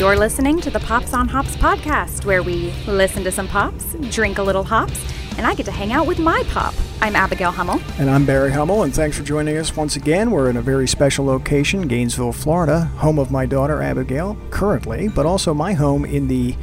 You're listening to the Pops on Hops podcast, where we listen to some pops, drink a little hops, and I get to hang out with my pop. I'm Abigail Hummel. And I'm Barry Hummel, and thanks for joining us once again. We're in a very special location, Gainesville, Florida, home of my daughter Abigail, currently, but also my home in the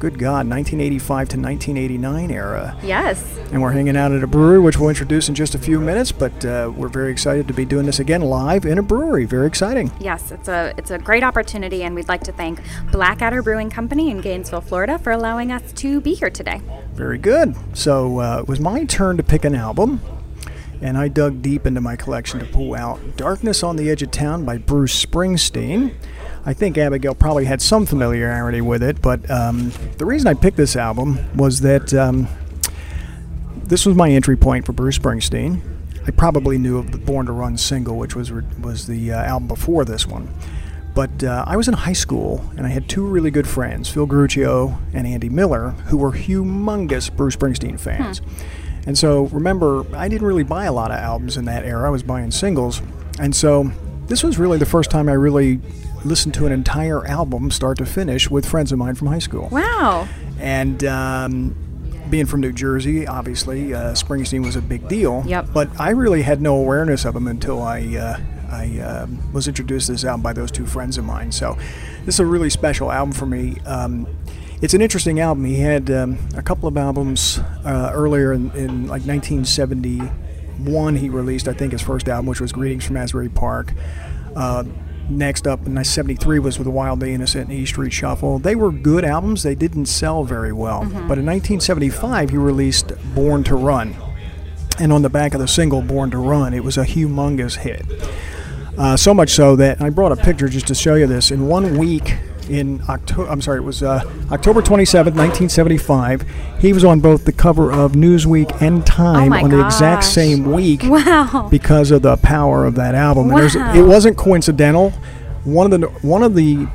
good God, 1985 to 1989 era. Yes. And we're hanging out at a brewery, which we'll introduce in just a few minutes. But uh, we're very excited to be doing this again live in a brewery. Very exciting. Yes, it's a it's a great opportunity, and we'd like to thank Blackadder Brewing Company in Gainesville, Florida, for allowing us to be here today. Very good. So uh, it was my turn to pick an album. And I dug deep into my collection to pull out Darkness on the Edge of Town by Bruce Springsteen. I think Abigail probably had some familiarity with it, but um, the reason I picked this album was that um, this was my entry point for Bruce Springsteen. I probably knew of the Born to Run single, which was was the uh, album before this one. But uh, I was in high school, and I had two really good friends, Phil Gruccio and Andy Miller, who were humongous Bruce Springsteen fans. Hmm. And so, remember, I didn't really buy a lot of albums in that era. I was buying singles. And so, this was really the first time I really listened to an entire album, start to finish, with friends of mine from high school. Wow. And um, being from New Jersey, obviously, uh, Springsteen was a big deal. Yep. But I really had no awareness of him until I. Uh, I uh, was introduced to this album by those two friends of mine. So, this is a really special album for me. Um, it's an interesting album. He had um, a couple of albums uh, earlier in, in, like 1971. He released, I think, his first album, which was "Greetings from Asbury Park." Uh, next up in 73 was with Wildly Innocent and E Street Shuffle. They were good albums. They didn't sell very well. Mm-hmm. But in 1975, he released Born to Run. And on the back of the single Born to Run, it was a humongous hit. Uh, so much so that I brought a picture just to show you this. In one week, in October, I'm sorry, it was uh, October 27, 1975. He was on both the cover of Newsweek and Time oh on gosh. the exact same week. Wow. Because of the power of that album. Wow. it wasn't coincidental. One of the one of the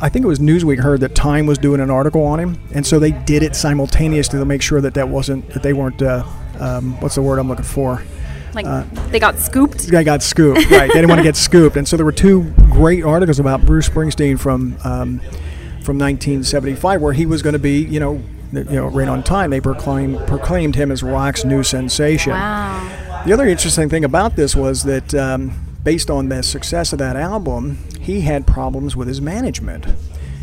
I think it was Newsweek heard that Time was doing an article on him, and so they did it simultaneously to make sure that that wasn't that they weren't. Uh, um, what's the word I'm looking for? Like uh, they got scooped. They got scooped, right? they didn't want to get scooped, and so there were two great articles about Bruce Springsteen from um, from 1975, where he was going to be, you know, you know, right on time. They proclaimed proclaimed him as rock's new sensation. Wow. The other interesting thing about this was that, um, based on the success of that album, he had problems with his management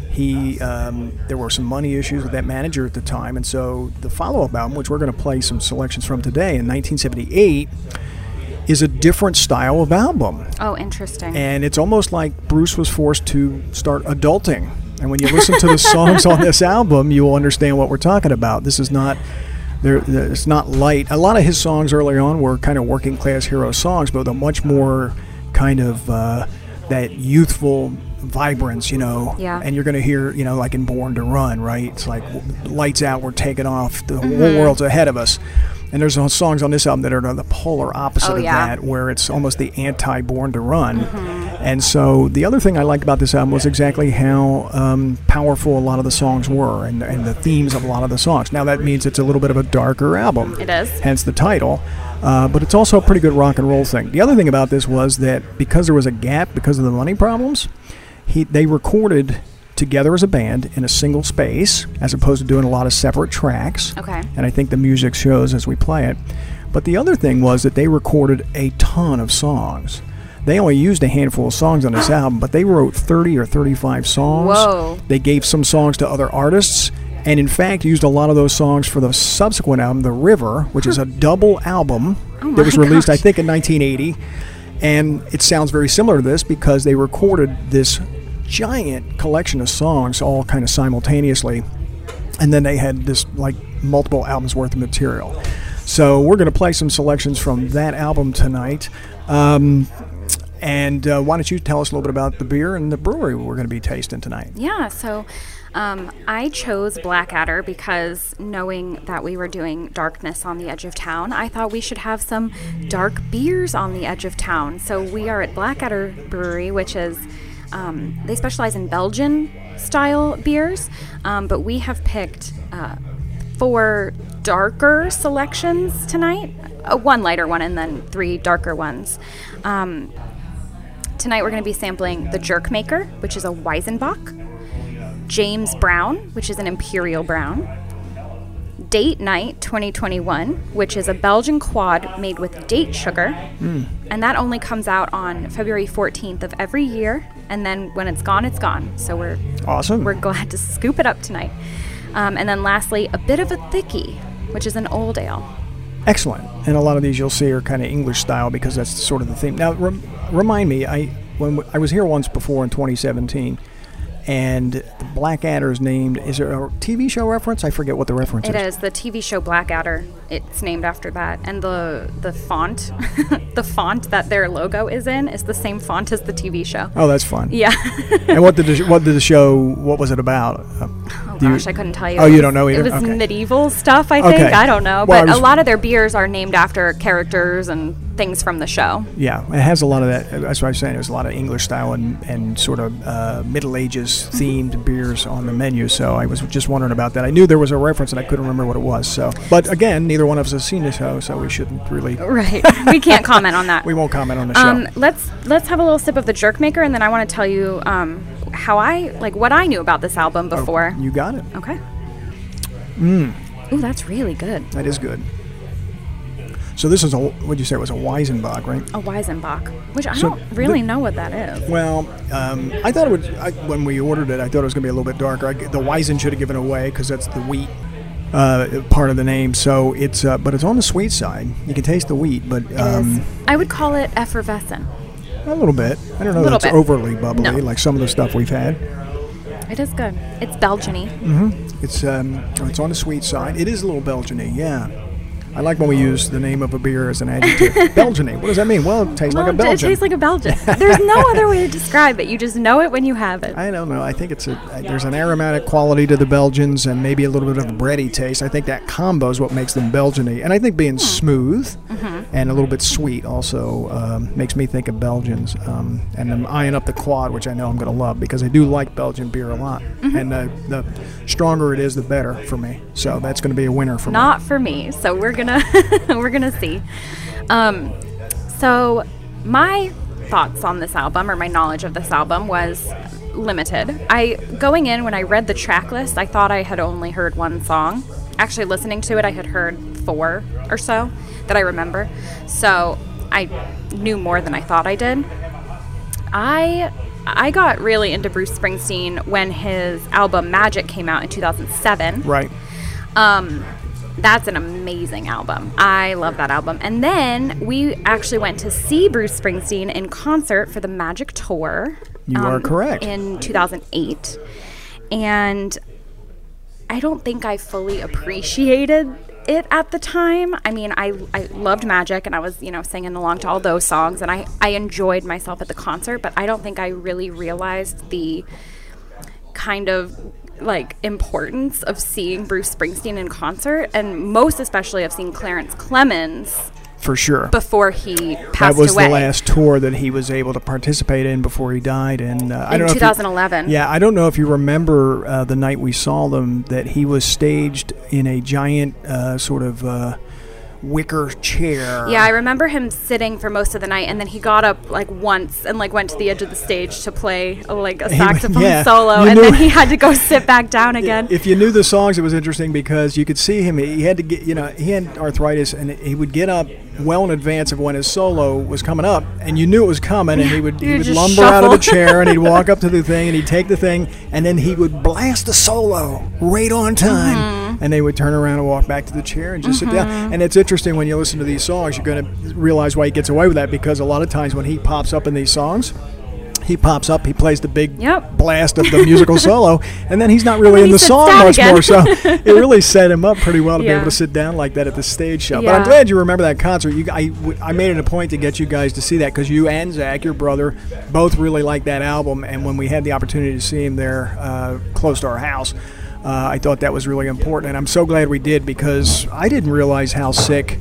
he um, there were some money issues with that manager at the time, and so the follow-up album, which we're going to play some selections from today, in 1978, is a different style of album. Oh, interesting. And it's almost like Bruce was forced to start adulting. And when you listen to the songs on this album, you will understand what we're talking about. This is not. There, it's not light. A lot of his songs early on were kind of working class hero songs, but they're much more kind of uh, that youthful vibrance, you know. Yeah. And you're going to hear, you know, like in Born to Run, right? It's like lights out, we're taking off, the mm-hmm. whole world's ahead of us. And there's songs on this album that are the polar opposite oh, of yeah. that, where it's almost the anti Born to Run. Mm-hmm. And so the other thing I liked about this album was exactly how um, powerful a lot of the songs were and, and the themes of a lot of the songs. Now, that means it's a little bit of a darker album. It is. Hence the title. Uh, but it's also a pretty good rock and roll thing. The other thing about this was that because there was a gap because of the money problems, he they recorded together as a band in a single space as opposed to doing a lot of separate tracks. Okay. And I think the music shows as we play it. But the other thing was that they recorded a ton of songs. They only used a handful of songs on this album, but they wrote 30 or 35 songs. Whoa. They gave some songs to other artists and in fact used a lot of those songs for the subsequent album The River, which is a double album oh that was released gosh. I think in 1980. And it sounds very similar to this because they recorded this giant collection of songs all kind of simultaneously. And then they had this like multiple albums worth of material. So we're going to play some selections from that album tonight. Um, and uh, why don't you tell us a little bit about the beer and the brewery we're going to be tasting tonight? Yeah, so um, I chose Blackadder because knowing that we were doing darkness on the edge of town, I thought we should have some dark beers on the edge of town. So we are at Blackadder Brewery, which is um, they specialize in Belgian style beers, um, but we have picked uh, four darker selections tonight. Uh, one lighter one and then three darker ones. Tonight we're going to be sampling the Jerk Maker, which is a Weizenbock. James Brown, which is an Imperial Brown. Date Night 2021, which is a Belgian quad made with date sugar. And that only comes out on February 14th of every year. And then when it's gone, it's gone. So we're, Awesome. we're glad to scoop it up tonight. Um, and then lastly, a bit of a thickie, which is an old ale. Excellent. And a lot of these you'll see are kind of English style because that's sort of the theme. Now, rem- remind me, I when w- I was here once before in 2017, and Blackadder is named. Is there a TV show reference? I forget what the reference is. It is. the TV show Blackadder. It's named after that, and the the font, the font that their logo is in, is the same font as the TV show. Oh, that's fun. Yeah. and what did the, what did the show? What was it about? Uh, Oh do you- gosh, I couldn't tell you. Oh, It you don't know either? It was Okay. medieval stuff, I think. Okay. I don't know, Well, but a lot of their beers are named after characters and things from the show. Yeah, it has a lot of that. That's what I was saying. There's a lot of English style and, and sort of uh, Middle Ages themed beers on the menu. So I was just wondering about that. I knew there was a reference and I couldn't remember what it was. So, but again, neither one of us has seen the show, so we shouldn't really. Right. we can't comment on that. We won't comment on the show. Um, let's let's have a little sip of the jerk maker, and then I want to tell you um, how I like what I knew about this album before. you got it. Okay. Mmm. Ooh, that's really good. That is good. So this is a what'd you say it was a Weizenbock, right? A Weizenbock, which I So don't really the- know what that is. Well, um, I thought it would. I, when we ordered it, I thought it was going to be a little bit darker. I, the Weizen should have given away because that's the wheat uh, part of the name. So it's, uh, but it's on the sweet side. You can taste the wheat, but um, I would call it effervescent. a little bit. I don't know it's bit. overly bubbly No. like some of the stuff we've had. It is good. It's Belgiany. Mm-hmm. It's um, it's on the sweet side. It is a little Belgiany, yeah. I like when we use the name of a beer as an adjective. Belgiany. What does that mean? Well, it tastes Well, like a it- it Belgian. tastes like a Belgian. There's no other way to describe it. You just know it when you have it. I don't know. I think it's a there's an aromatic quality to the Belgians and maybe a little bit of a bready taste. I think that combo is what makes them Belgiany. And I think being smooth and a little bit sweet also um, makes me think of Belgians. Um, and I'm eyeing up the quad, which I know I'm going to love because I do like Belgian beer a lot. And the, the stronger it is, the better for me. So that's going to be a winner for me. Not for me. So we're gonna we're gonna see. Um, so my thoughts on this album or my knowledge of this album was limited. I going in when I read the track list, I thought I had only heard one song. Actually, listening to it, I had heard four or so that I remember. So I knew more than I thought I did. I I got really into Bruce Springsteen when his album Magic came out in 2007. Right. Um, that's an amazing album. I love that album. And then we actually went to see Bruce Springsteen in concert for the Magic Tour. You are um, correct. In 2008. And I don't think I fully appreciated it at the time. I mean, I, I loved Magic and I was, you know, singing along to all those songs and I, I enjoyed myself at the concert, but I don't think I really realized the kind of like importance of seeing Bruce Springsteen in concert and most especially of seeing Clarence Clemons For sure. before he that was away the last tour that he was able to participate in before he died, and uh, I in don't know. if you- 2011. Yeah, I don't know if you remember uh, the night we saw them that he was staged in a giant uh, sort of uh, wicker chair. Yeah, I remember him sitting for most of the night, and then he got up like once and like went to the edge of the stage to play uh, like a saxophone yeah, solo, you and then he had to go sit back down again. If you knew the songs, it was interesting because you could see him. He had to get, you know, he had arthritis, and he would get up well in advance of when his solo was coming up, and you knew it was coming, and he would he would lumber out of the chair, and he'd walk up to the thing, and he'd take the thing, and then he would blast the solo right on time, Mm-hmm. and they would turn around and walk back to the chair and just sit down. And it's interesting when you listen to these songs, you're going to realize why he gets away with that because a lot of times when he pops up in these songs. He pops up, he plays the big Yep. blast of the musical solo, and then he's not really in the song much again. more. So it really set him up pretty well to be able to sit down like that at the stage show. But I'm glad you remember that concert. You, I, I made it a point to get you guys to see that because you and Zach, your brother, both really liked that album. And when we had the opportunity to see him there uh, close to our house, uh, I thought that was really important. And I'm so glad we did because I didn't realize how sick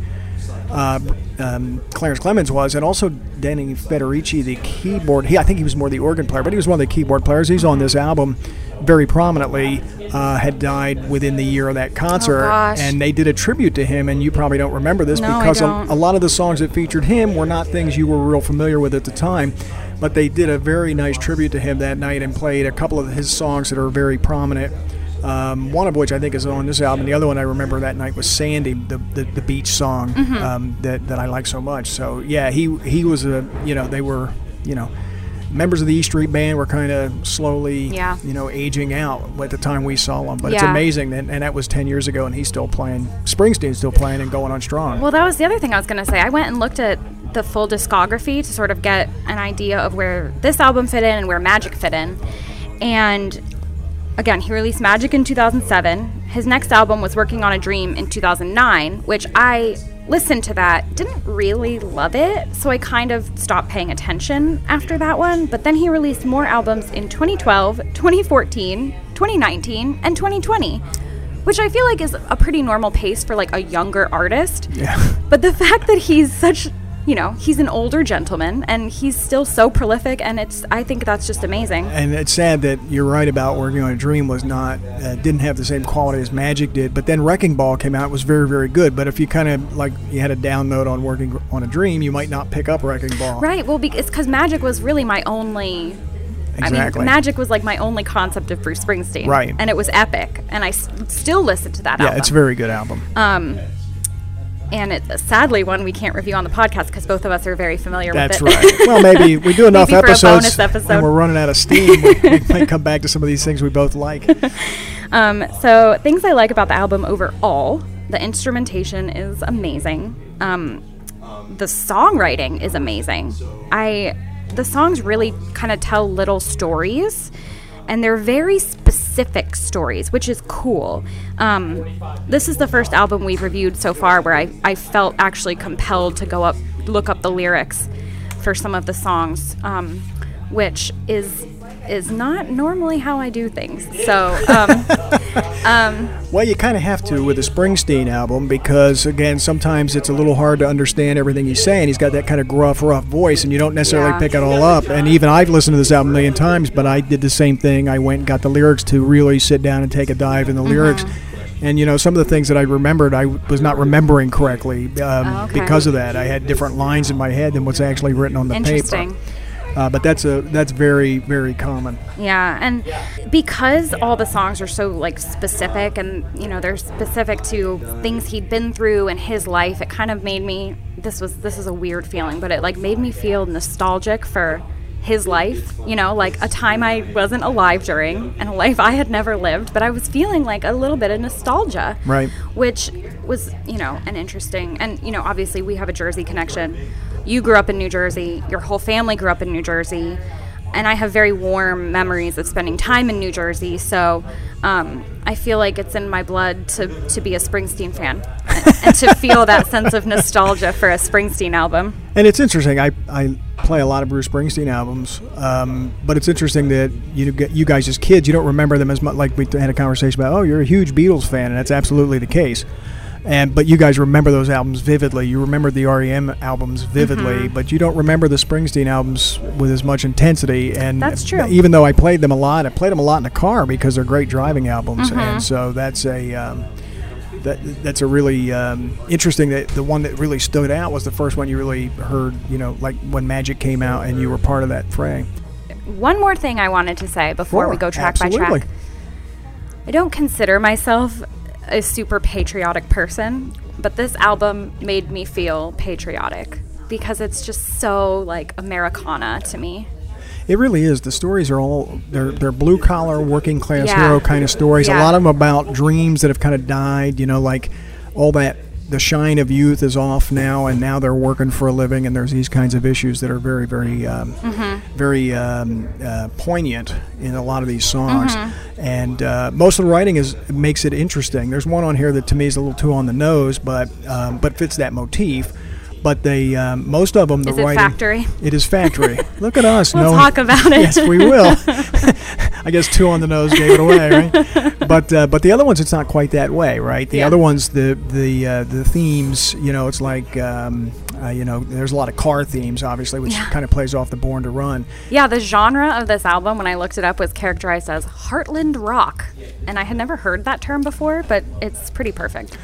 uh, um, Clarence Clemons was, and also Danny Federici, the keyboard. He, I think he was more the organ player, but he was one of the keyboard players. He's on this album very prominently. Uh, had died within the year of that concert, Oh, and they did a tribute to him. And you probably don't remember this No, because a, a lot of the songs that featured him were not things you were real familiar with at the time. but they did a very nice tribute to him that night and played a couple of his songs that are very prominent. Um, one of which I think is on this album. The other one I remember that night was "Sandy," the the, the beach song um, that that I like so much. So yeah, he he was a you know they were you know members of the E Street Band were kind of slowly Yeah. you know aging out at the time we saw them. But it's amazing that and that was ten years ago, and he's still playing. Springsteen's still playing and going on strong. Well, that was the other thing I was going to say. I went and looked at the full discography to sort of get an idea of where this album fit in and where Magic fit in. And again, he released Magic in 2007. His next album was Working on a Dream in 2009, which I listened to that, didn't really love it, so I kind of stopped paying attention after that one. But then he released more albums in 2012, 2014, 2019, and 2020. Which I feel like is a pretty normal pace for like a younger artist. yeah. But the fact that he's such, you know, he's an older gentleman and he's still so prolific, and it's, I think that's just amazing. And it's sad that you're right about working on a dream was not uh, didn't have the same quality as Magic did. But then Wrecking Ball came out, it was very very good. But if you kind of like you had a down note on working on a dream, you might not pick up Wrecking Ball. Right. Well, be- it's because Magic was really my only. Exactly. I mean, Magic was like my only concept of Bruce Springsteen. Right. And it was epic, and I s- still listen to that yeah, album. it's a very good album. Um, and it's sadly one we can't review on the podcast because both of us are very familiar That's with it. right. Well, maybe we do enough Maybe for a episodes bonus episode. and we're running out of steam. we, we might come back to some of these things we both like. Um, so things I like about the album overall, the instrumentation is amazing. Um, the songwriting is amazing. I the songs really kind of tell little stories, and they're very specific stories, which is cool. Um, this is the first album we've reviewed so far where I, I felt actually compelled to go up look up the lyrics for some of the songs, um, which is is not normally how I do things. So um, Well, you kind of have to with a Springsteen album because, again, sometimes it's a little hard to understand everything he's saying. He's got that kind of gruff, rough voice, and you don't necessarily Yeah. pick it all up. And even I've listened to this album a million times, but I did the same thing. I went and got the lyrics to really sit down and take a dive in the lyrics. And you know, some of the things that I remembered, I was not remembering correctly um, Oh, okay. because of that. I had different lines in my head than what's actually written on the interesting. paper. Uh, but that's a that's very very common. Yeah, and because all the songs are so like specific and you know they're specific to things he'd been through in his life, it kind of made me this was this is a weird feeling, but it like made me feel nostalgic for his life, you know, like a time I wasn't alive during and a life I had never lived, but I was feeling like a little bit of nostalgia. Right. Which was, you know, an interesting and you know, obviously we have a Jersey connection. You grew up in New Jersey, your whole family grew up in New Jersey and I have very warm memories of spending time in New Jersey. So um, I feel like it's in my blood to, to be a Springsteen fan and, and to feel that sense of nostalgia for a Springsteen album. And it's interesting. I, I play a lot of Bruce Springsteen albums, um, but it's interesting that you you guys as kids you don't remember them as much. Like we had a conversation about, oh, you're a huge Beatles fan, and that's absolutely the case. And but you guys remember those albums vividly. You remember the REM albums vividly, Mm-hmm. but you don't remember the Springsteen albums with as much intensity. And That's true. Even though I played them a lot, I played them a lot in the car because they're great driving albums, Mm-hmm. and so that's a. Um, that, that's a really um, interesting. That the one that really stood out was the first one you really heard. You know, like when Magic came out, and you were part of that fray. One more thing I wanted to say before we go track by track. I don't consider myself a super patriotic person, but this album made me feel patriotic because it's just so like Americana to me. It really is. The stories are all they're they're blue collar, working class Yeah. hero kind of stories. A lot of them about dreams that have kind of died. You know, like all that. The shine of youth is off now, and now they're working for a living, and there's these kinds of issues that are very, very, um, Mm-hmm. very um, uh, poignant in a lot of these songs. Mm-hmm. And uh, most of the writing is makes it interesting. There's one on here that to me is a little too on the nose, but um, but fits that motif. But they um, most of them the Is it writing Factory? it is factory. Look at us. We'll knowing- talk about it. yes, we will. I guess two on the nose gave it away, right? But uh, but the other ones, it's not quite that way, right? The Yeah. other ones, the the uh, the themes, you know, it's like um, uh, you know, there's a lot of car themes, obviously, which Yeah. kind of plays off the Born to Run. Yeah, the genre of this album, when I looked it up, was characterized as Heartland rock. And I had never heard that term before, but it's pretty perfect.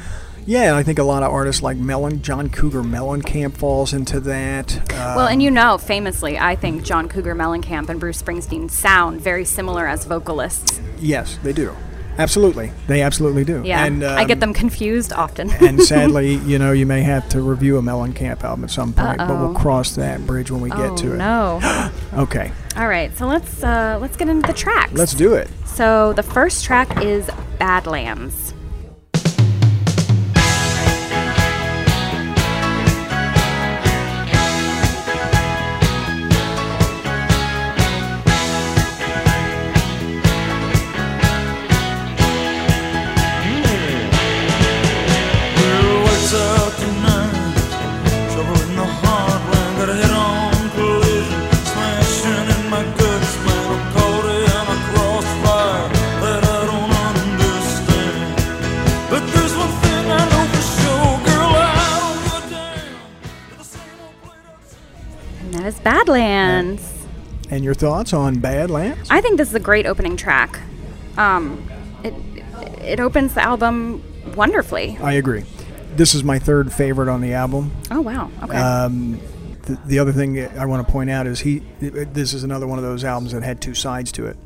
Yeah, I think a lot of artists like Melon, John Cougar Mellencamp falls into that. Uh, Well, and you know, famously, I think John Cougar Mellencamp and Bruce Springsteen sound very similar as vocalists. yes, they do. Absolutely, they absolutely do. Yeah, and, I get um, them confused often. and sadly, you know, you may have to review a Mellencamp album at some point, but we'll cross that bridge when we oh get to it. no! Okay, All right, so let's uh, let's get into the tracks. let's do it. So the first track is Badlands. And Badlands. And your thoughts on Badlands? I think this is a great opening track. Um, it it opens the album wonderfully. I agree. This is my third favorite on the album. Oh wow. Okay. Um, the, the other thing I want to point out is he. This is another one of those albums that had two sides to it,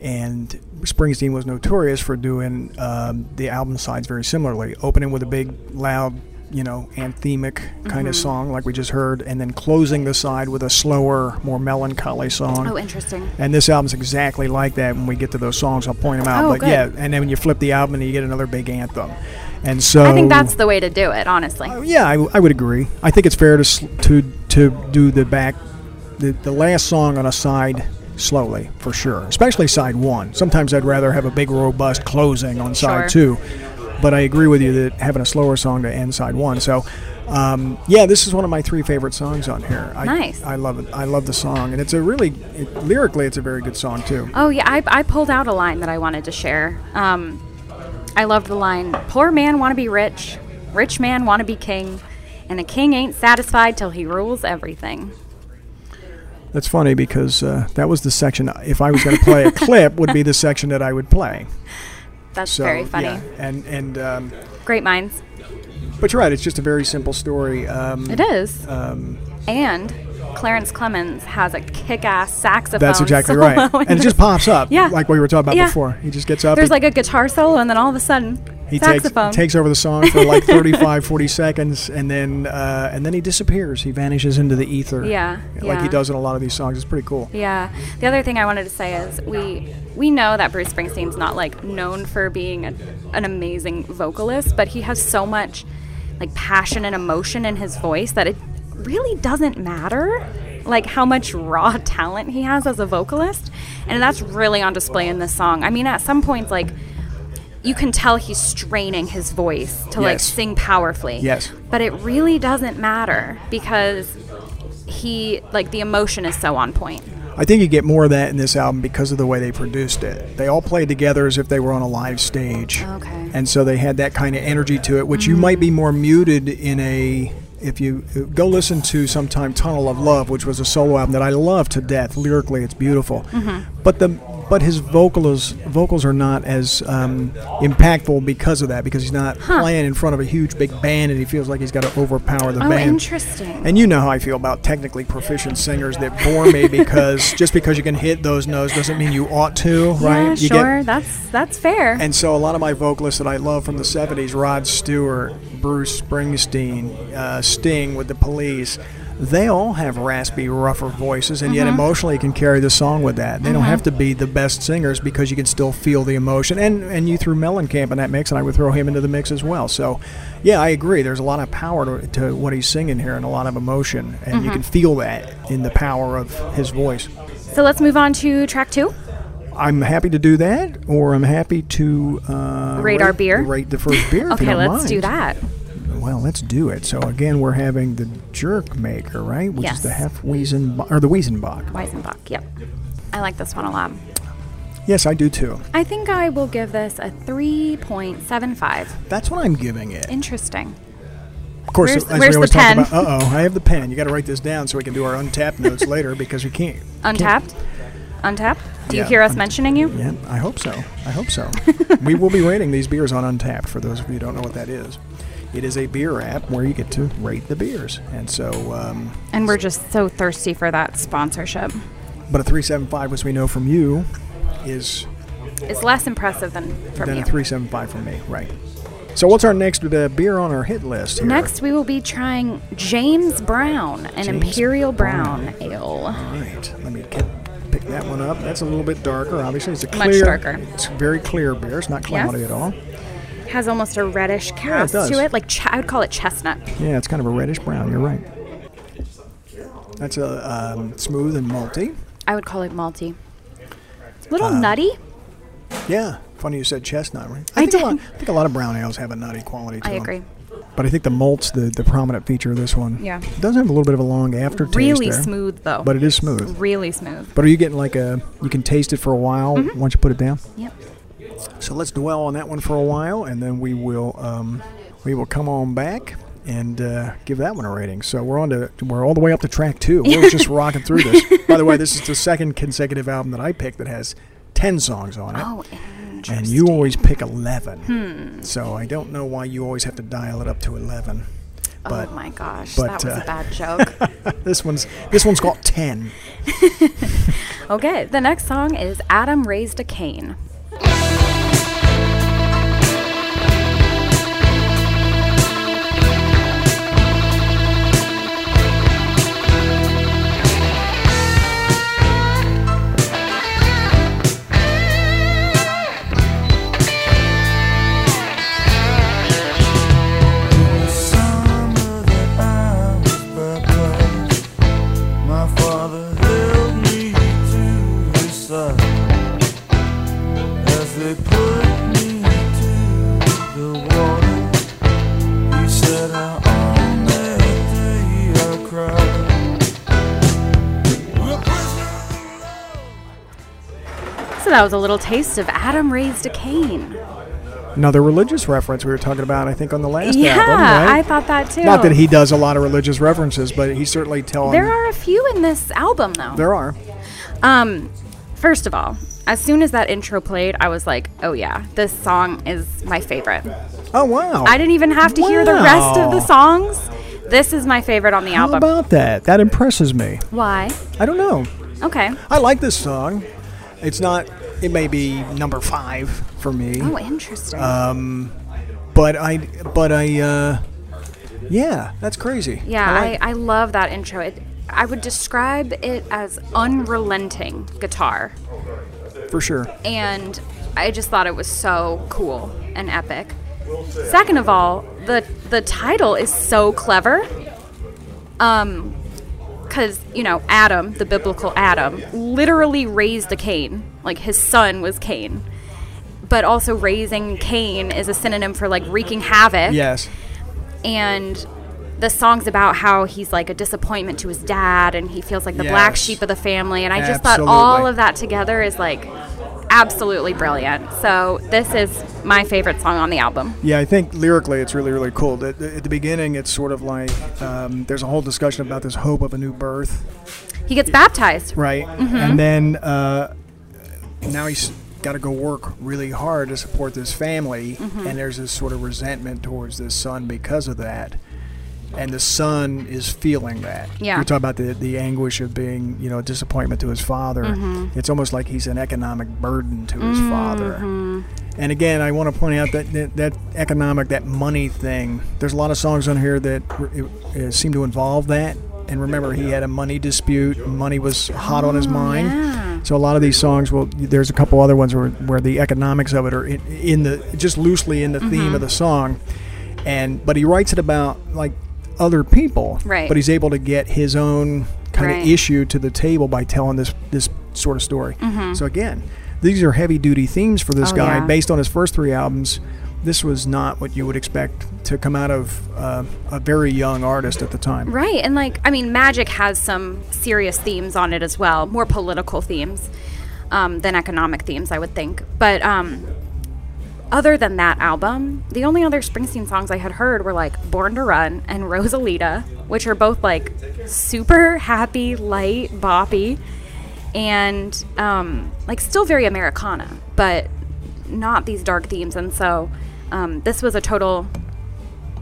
and Springsteen was notorious for doing um, the album sides very similarly, opening with a big, loud, you know, anthemic kind Mm-hmm. of song like we just heard, and then closing the side with a slower, more melancholy song. oh, interesting. And this album's exactly like that. When we get to those songs, I'll point them out. Oh, but good. yeah, and then when you flip the album, and you get another big anthem. And so I think that's the way to do it, honestly. uh, yeah, I, I would agree. I think it's fair to sl- to to do the back, the, the last song on a side slowly for sure, especially side one. Sometimes I'd rather have a big robust closing on side Sure. two, but I agree with you that having a slower song to end side one. So. Um, yeah, this is one of my three favorite songs on here. I, Nice. I love it. I love the song, and it's a really it, lyrically, it's a very good song too. Oh yeah, I, I pulled out a line that I wanted to share. Um, I loved the line: "Poor man want to be rich, rich man want to be king, and a king ain't satisfied till he rules everything." That's funny because uh, that was the section. If I was going to play a clip, would be the section that I would play. That's So, very funny. yeah. And and um, Great minds. but you're right. It's just a very simple story. Um, It is. Um, and Clarence Clemons has a kick-ass saxophone. that's exactly right. And it just pops up. Yeah. Like what we were talking about Yeah. before. He just gets up. There's he, like a guitar solo, and then all of a sudden, he takes, saxophone. takes over the song for like 35, 40 seconds, and then uh, and then he disappears. He vanishes into the ether. Yeah, Like he does in a lot of these songs. It's pretty cool. Yeah. The other thing I wanted to say is we we know that Bruce Springsteen's not like known for being a, an amazing vocalist, but he has so much like passion and emotion in his voice that it really doesn't matter like how much raw talent he has as a vocalist, and that's really on display in this song. I mean, at some points like you can tell he's straining his voice to like sing powerfully. Yes. But it really doesn't matter because he like the emotion is so on point. I think you get more of that in this album because of the way they produced it. They all played together as if they were on a live stage. Okay. And so they had that kind of energy to it, which you might be more muted in a. If you uh, go listen to sometime Tunnel of Love, which was a solo album that I love to death, lyrically it's beautiful, Mm-hmm. but the but his vocals vocals are not as um, impactful because of that because he's not playing in front of a huge big band and he feels like he's got to overpower the Oh, band. interesting. And you know how I feel about technically proficient singers that bore me because just because you can hit those notes doesn't mean you ought to, right? Yeah, you sure. that's that's fair. and so a lot of my vocalists that I love from the 70s, Rod Stewart, Bruce Springsteen, uh, Sting with the police, they all have raspy, rougher voices and yet mm-hmm. emotionally can carry the song with that. They don't mm-hmm. have to be the best singers because you can still feel the emotion. And and you threw Mellencamp in that mix and I would throw him into the mix as well. So yeah, I agree. There's a lot of power to, to what he's singing here and a lot of emotion. And you mm-hmm. can feel that in the power of his voice. so let's move on to track two. I'm happy to do that, or I'm happy to uh, Rate our beer? Rate the first beer. Okay, let's do that. Well, let's do it. So again, we're having the Jerk Maker, right? Which is the Yes. Hefeweizen or the Weizenbock. Weizenbock. Yep. I like this one a lot. Yes, I do too. I think I will give this a 3.75. That's what I'm giving it. Interesting. Of course, Where's- as where's we always talk about. Uh oh, I have the pen. You got to write this down so we can do our Untappd notes later because we can't. Untappd? Untappd? Do you Yeah, hear us Unt- mentioning you? Yeah, I hope so. I hope so. we will be rating these beers on Untappd for those of you who don't know what that is. It is a beer app where you get to rate the beers. And so, um, And we're just so thirsty for that sponsorship. but a 375, as we know from you, is It's less impressive than from than you. a 375 from me. Right. So, what's our next uh, beer on our hit list here? Next, we will be trying James Brown, an James Imperial Brown. Brown, Ale. All right. Let me get, pick that one up. That's a little bit darker, obviously. It's a clear, Much darker. It's very clear beer. It's not cloudy Yes. at all. Has almost a reddish cast does. to it, like ch- I would call it chestnut. Yeah, it's kind of a reddish brown. You're right. That's a um, smooth and malty. I would call it malty. A little Uh, nutty. Yeah, funny you said chestnut. Right? I think a lot. I think a lot of brown ales have a nutty quality to I them. agree. But I think the malt's the, the prominent feature of this one. Yeah. It does have a little bit of a long aftertaste Really there, smooth though. but it is smooth. really smooth. But are you getting like a? You can taste it for a while Mm-hmm. once you put it down. Yep. So let's dwell on that one for a while, and then we will um, we will come on back and uh, give that one a rating. So we're on to we're all the way up to track two. We're just rocking through this. By the way, this is the second consecutive album that I picked that has ten songs on it. Oh, and you always pick 11. Hmm. So I don't know why you always have to dial it up to 11. But oh my gosh, but, that was uh, a bad joke. this one's this one's got 10. okay, the next song is Adam Raised a Cain. That was a little taste of Adam Raised a Cain. Another religious reference we were talking about, I think, on the last yeah, album. I Right? thought that too. Not that he does a lot of religious references, but he certainly tells. There are a few in this album though. There are. Um, first of all, as soon as that intro played, I was like, "Oh yeah, this song is my favorite." Oh wow! I didn't even have to hear the rest of the songs. This is my favorite on the How album. about that? That impresses me. Why? I don't know. Okay. I like this song. It's not. It may be number five for me. Oh, interesting. Um, but I, but I, uh, yeah, that's crazy. yeah, I I, like- I love that intro. It, I would describe it as unrelenting guitar. for sure. and I just thought it was so cool and epic. Second of all, the the title is so clever. Um cuz you know, Adam, the biblical Adam, literally raised a Cain. Like his son was Cain. But also raising Cain is a synonym for like wreaking havoc Yes. and the song's about how he's like a disappointment to his dad and he feels like the black sheep of the family and i just thought all of that together is like absolutely brilliant so this is my favorite song on the album Yeah, I think lyrically it's really, really cool. At the, at the beginning, it's sort of like um, there's a whole discussion about this hope of a new birth, he gets baptized right? Mm-hmm. And then uh, now he's got to go work really hard to support this family, Mm-hmm. and there's this sort of resentment towards this son because of that. And the son is feeling that. Yeah. You talk about the, the anguish of being, you know, a disappointment to his father. Mm-hmm. It's almost like he's an economic burden to his father. And again, I want to point out that, that that economic, that money thing. There's a lot of songs on here that uh, uh, seem to involve that. And remember, he had a money dispute. Money was hot on his mind. Oh, yeah. So a lot of these songs, well, there's a couple other ones where, where the economics of it are in, in the just loosely in the Mm-hmm. theme of the song. And but he writes it about like other people. Right. But he's able to get his own kind Right. of issue to the table by telling this this sort of story. So again, these are heavy duty themes for this Mm-hmm. Oh, guy yeah. based on his first three albums. This was not what you would expect to come out of uh, a very young artist at the time. right and like i mean magic has some serious themes on it as well more political themes um, than economic themes i would think but um, other than that album, the only other Springsteen songs I had heard were like Born to Run and Rosalita, which are both like super happy, light, boppy. and um, like still very Americana, but not these dark themes. And so um, this was a total,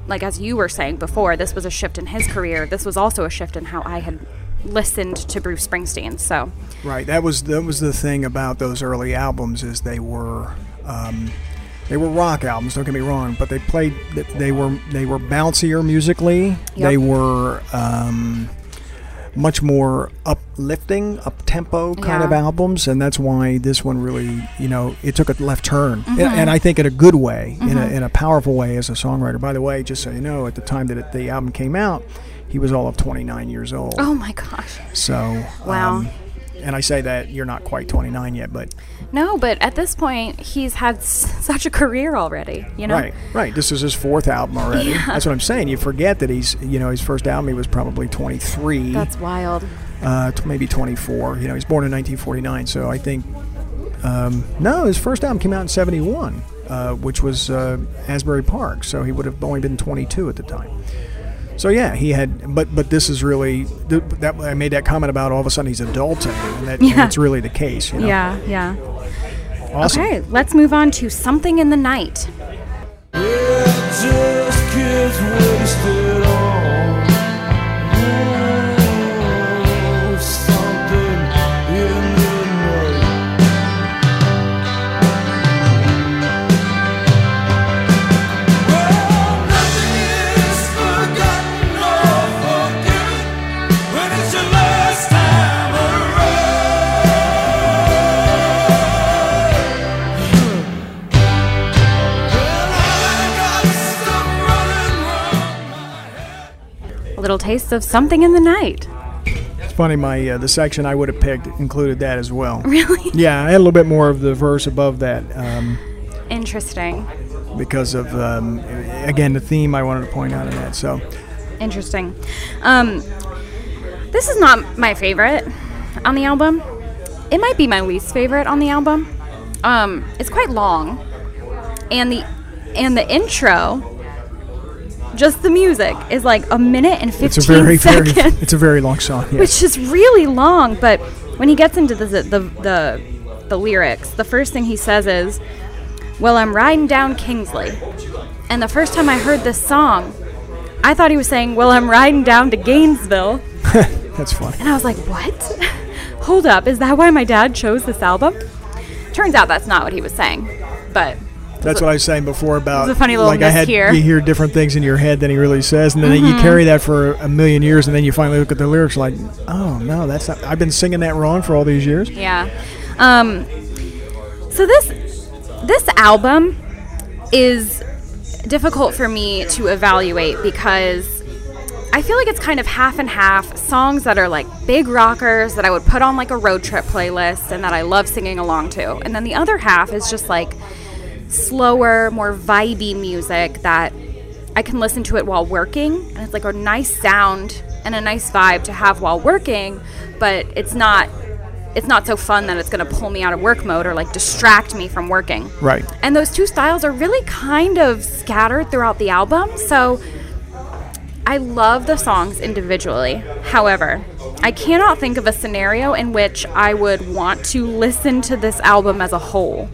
like as you were saying before, this was a shift in his career. This was also a shift in how I had listened to Bruce Springsteen. So Right. That was that was the thing about those early albums is they were um, they were rock albums. Don't get me wrong, but they played they were they were bouncier musically. They were um, much more uplifting, up tempo kind of albums, and that's why this one really you know it took a left turn, Mm-hmm. and, and I think in a good way, in a in a powerful way as a songwriter. By the way, just so you know, at the time that it, the album came out. He was all of 29 years old. oh my gosh, So Wow. um, and I say that you're not quite 29 yet, but no, but at this point he's had s- such a career already. You know, right, right. This is his fourth album already. That's what I'm saying. You forget that he's, you know, his first album he was probably 23, that's wild. uh, t- maybe 24. You know, he's born in 1949, so I think um, no, his first album came out in 71, uh, which was uh, Asbury Park. So he would have only been 22 at the time. So yeah, he had, but but this is really th- that I made that comment about all of a sudden he's adulting, and that and Yeah. really the case. You know? Yeah, yeah. awesome. Okay, let's move on to something in the night. Little taste of something in the night. It's funny, my uh, the section I would have picked included that as well. Really Yeah, I had a little bit more of the verse above that um, interesting. because of um, again the theme I wanted to point out in that. So Interesting. Um, this is not my favorite on the album. It might be my least favorite on the album. Um, it's quite long, and the and the intro, just the music, is like a minute and fifteen it's a very seconds. very it's a very long song. Yes. which is really long. But when he gets into the the the, the lyrics, the first thing he says is, "Well, I'm riding down Kingsley," and the first time I heard this song, I thought he was saying, "Well, I'm riding down to Gainesville," That's funny. and I was like, "What? Hold up, is that why my dad chose this album?" Turns out that's not what he was saying, but That's what I was saying before about It's a funny little like I had here. you hear different things in your head than he really says, and then you carry that for a million years, and then you finally look at the lyrics like, oh no, that's not. I've been singing that wrong for all these years. Yeah. Um, so this this album is difficult for me to evaluate because I feel like it's kind of half and half songs that are like big rockers that I would put on like a road trip playlist and that I love singing along to. And then the other half is just like slower, more vibey music that I can listen to it while working. And it's like a nice sound and a nice vibe to have while working, but it's not it's not so fun that it's going to pull me out of work mode or like distract me from working. Right. And those two styles are really kind of scattered throughout the album. So I love the songs individually. However, I cannot think of a scenario in which I would want to listen to this album as a whole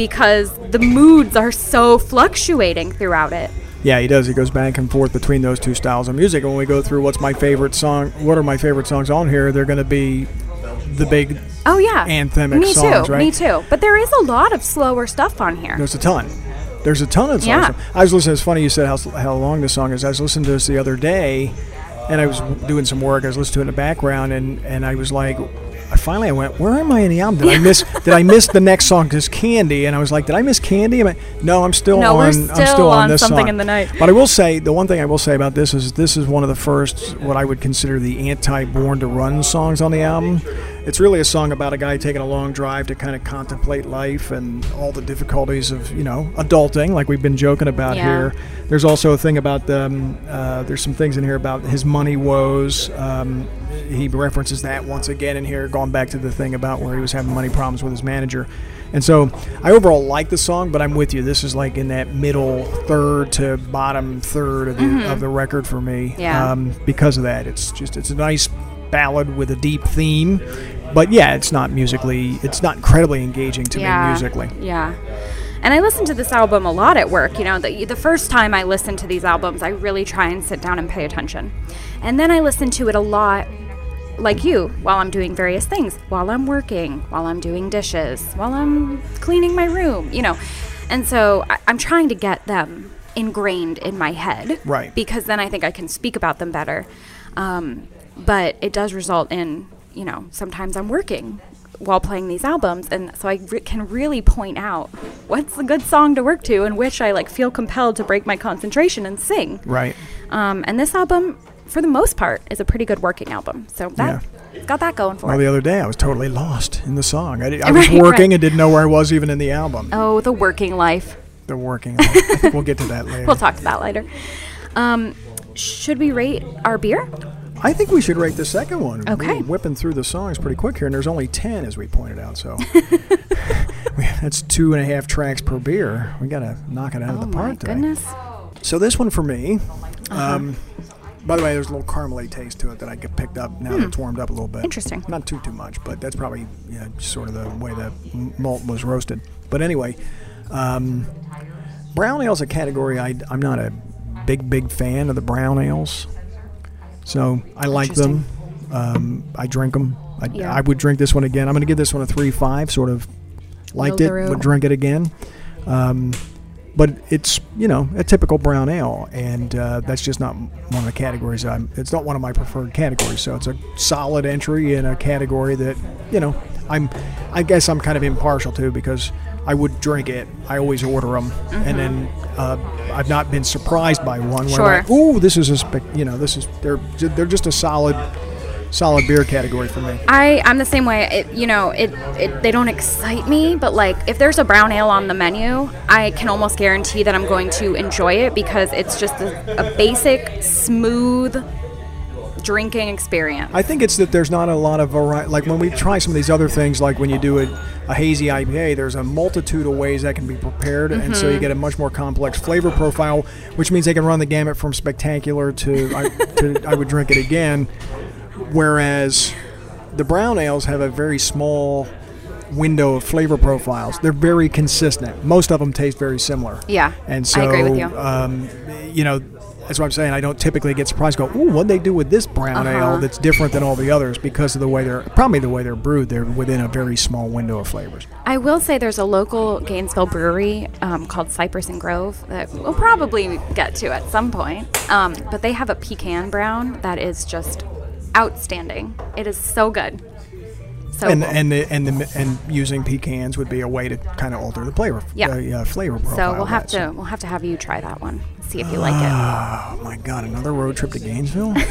because the moods are so fluctuating throughout it. Yeah, he does. He goes back and forth between those two styles of music. And when we go through what's my favorite song, what are my favorite songs on here, they're going to be the big. Oh yeah, Anthemic me songs, too. right? Me too. But there is a lot of slower stuff on here. There's a ton. There's a ton of songs. Yeah. I was listening. It's funny you said how, how long this song is. I was listening to this the other day, and I was doing some work. I was listening to it in the background, and, and I was like, I finally I went, where am I in the album? Did I miss? did I miss the next song? Cause Candy, and I was like, did I miss Candy? I, no, I'm still No, on. we're I'm still still on, on this Something song. in the Night. But I will say the one thing I will say about this is this is one of the first what I would consider the anti-Born to Run songs on the album. It's really a song about a guy taking a long drive to kind of contemplate life and all the difficulties of you know adulting, like we've been joking about Yeah. here. There's also a thing about um, uh, there's some things in here about his money woes. Um, he references that once again in here, going back to the thing about where he was having money problems with his manager. And so I overall like the song, but I'm with you. This is like in that middle third to bottom third of the, of the record for me. Mm-hmm. Yeah. Um, because of that, it's just it's a nice ballad with a deep theme. But yeah, it's not musically. It's not incredibly engaging to me musically. Yeah. And I listen to this album a lot at work. You know, the, the first time I listen to these albums, I really try and sit down and pay attention. And then I listen to it a lot, like you, while I'm doing various things, while I'm working, while I'm doing dishes, while I'm cleaning my room, you know. And so I, I'm trying to get them ingrained in my head. Right. Because then I think I can speak about them better. Um, but it does result in, you know, sometimes I'm working while playing these albums and so i re- can really point out what's a good song to work to and which i like feel compelled to break my concentration and sing Right. um, and this album for the most part is a pretty good working album so that it's got that going for Well, it the other day I was totally lost in the song. I, did- I was Right, working right. and didn't know where I was even in the album. oh the working life The working. I think we'll get to that later. we'll talk to that later um, should we rate our beer I think we should rate the second one. Okay. We're whipping through the songs pretty quick here, and there's only 10, as we pointed out. So that's two and a half tracks per beer. We got to knock it out of oh the my park today. goodness So this one for me. Uh-huh. Um, by the way, there's a little caramely taste to it that I get picked up now that it's warmed up a little bit. Hmm. Interesting. Not too too much, but that's probably yeah, sort of the way the malt was roasted. But anyway, um, brown ale's a category I, I'm not a big big fan of the brown ales. So I like them. Um, I drink them. I, Yeah. I would drink this one again. I'm going to give this one a three five. Sort of liked it. Would drink it again. Um, but it's you know a typical brown ale, and uh, that's just not one of the categories. I'm. It's not one of my preferred categories. So it's a solid entry in a category that you know I'm. I guess I'm kind of impartial to because I would drink it. I always order them, and then uh, I've not been surprised by one where I'm like, Sure. ooh, this is a spec. You know, this is they're they're just a solid, solid beer category for me. I I'm the same way. It, you know, it, it they don't excite me, but like if there's a brown ale on the menu, I can almost guarantee that I'm going to enjoy it because it's just a, a basic, smooth drinking experience. I think it's that there's not a lot of variety. Like when we try some of these other things, like when you do a, a hazy IPA, there's a multitude of ways that can be prepared, and so you get a much more complex flavor profile, which means they can run the gamut from spectacular to I, to I would drink it again. Whereas the brown ales have a very small window of flavor profiles. They're very consistent. Most of them taste very similar. Yeah, And so, I agree with you. Um, you know, that's what I'm saying. I don't typically get surprised. Go, ooh, what they do with this brown Uh-huh. ale that's different than all the others because of the way they're probably the way they're brewed. They're within a very small window of flavors. I will say there's a local Gainesville brewery um, called Cypress and Grove that we'll probably get to at some point. Um, but they have a pecan brown that is just outstanding. It is so good. So and cool. and the, and the, and using pecans would be a way to kind of alter the flavor. Yeah. uh, uh, flavor profile. so we'll have that. to So- we'll have to have you try that one. See if you like it. Oh my God! Another road trip to Gainesville.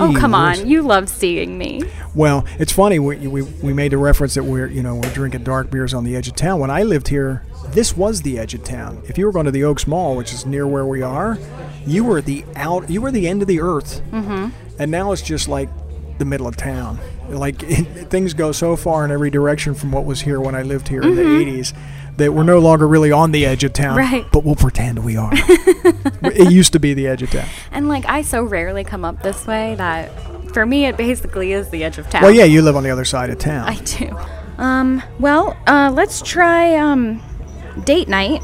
Oh come on, you love seeing me. Well, it's funny. We, we, we made the reference that we're you know we're drinking dark beers on the edge of town. When I lived here, this was the edge of town. If you were going to the Oaks Mall, which is near where we are, you were the out. You were the end of the earth. Mm-hmm. And now it's just like the middle of town. Like things go so far in every direction from what was here when I lived here in the '80s that we're no longer really on the edge of town. Right. But we'll pretend we are. it used to be the edge of town. And like I so rarely come up this way that for me it basically is the edge of town. Well, yeah, you live on the other side of town. I do. Um, well, uh, let's try um, date night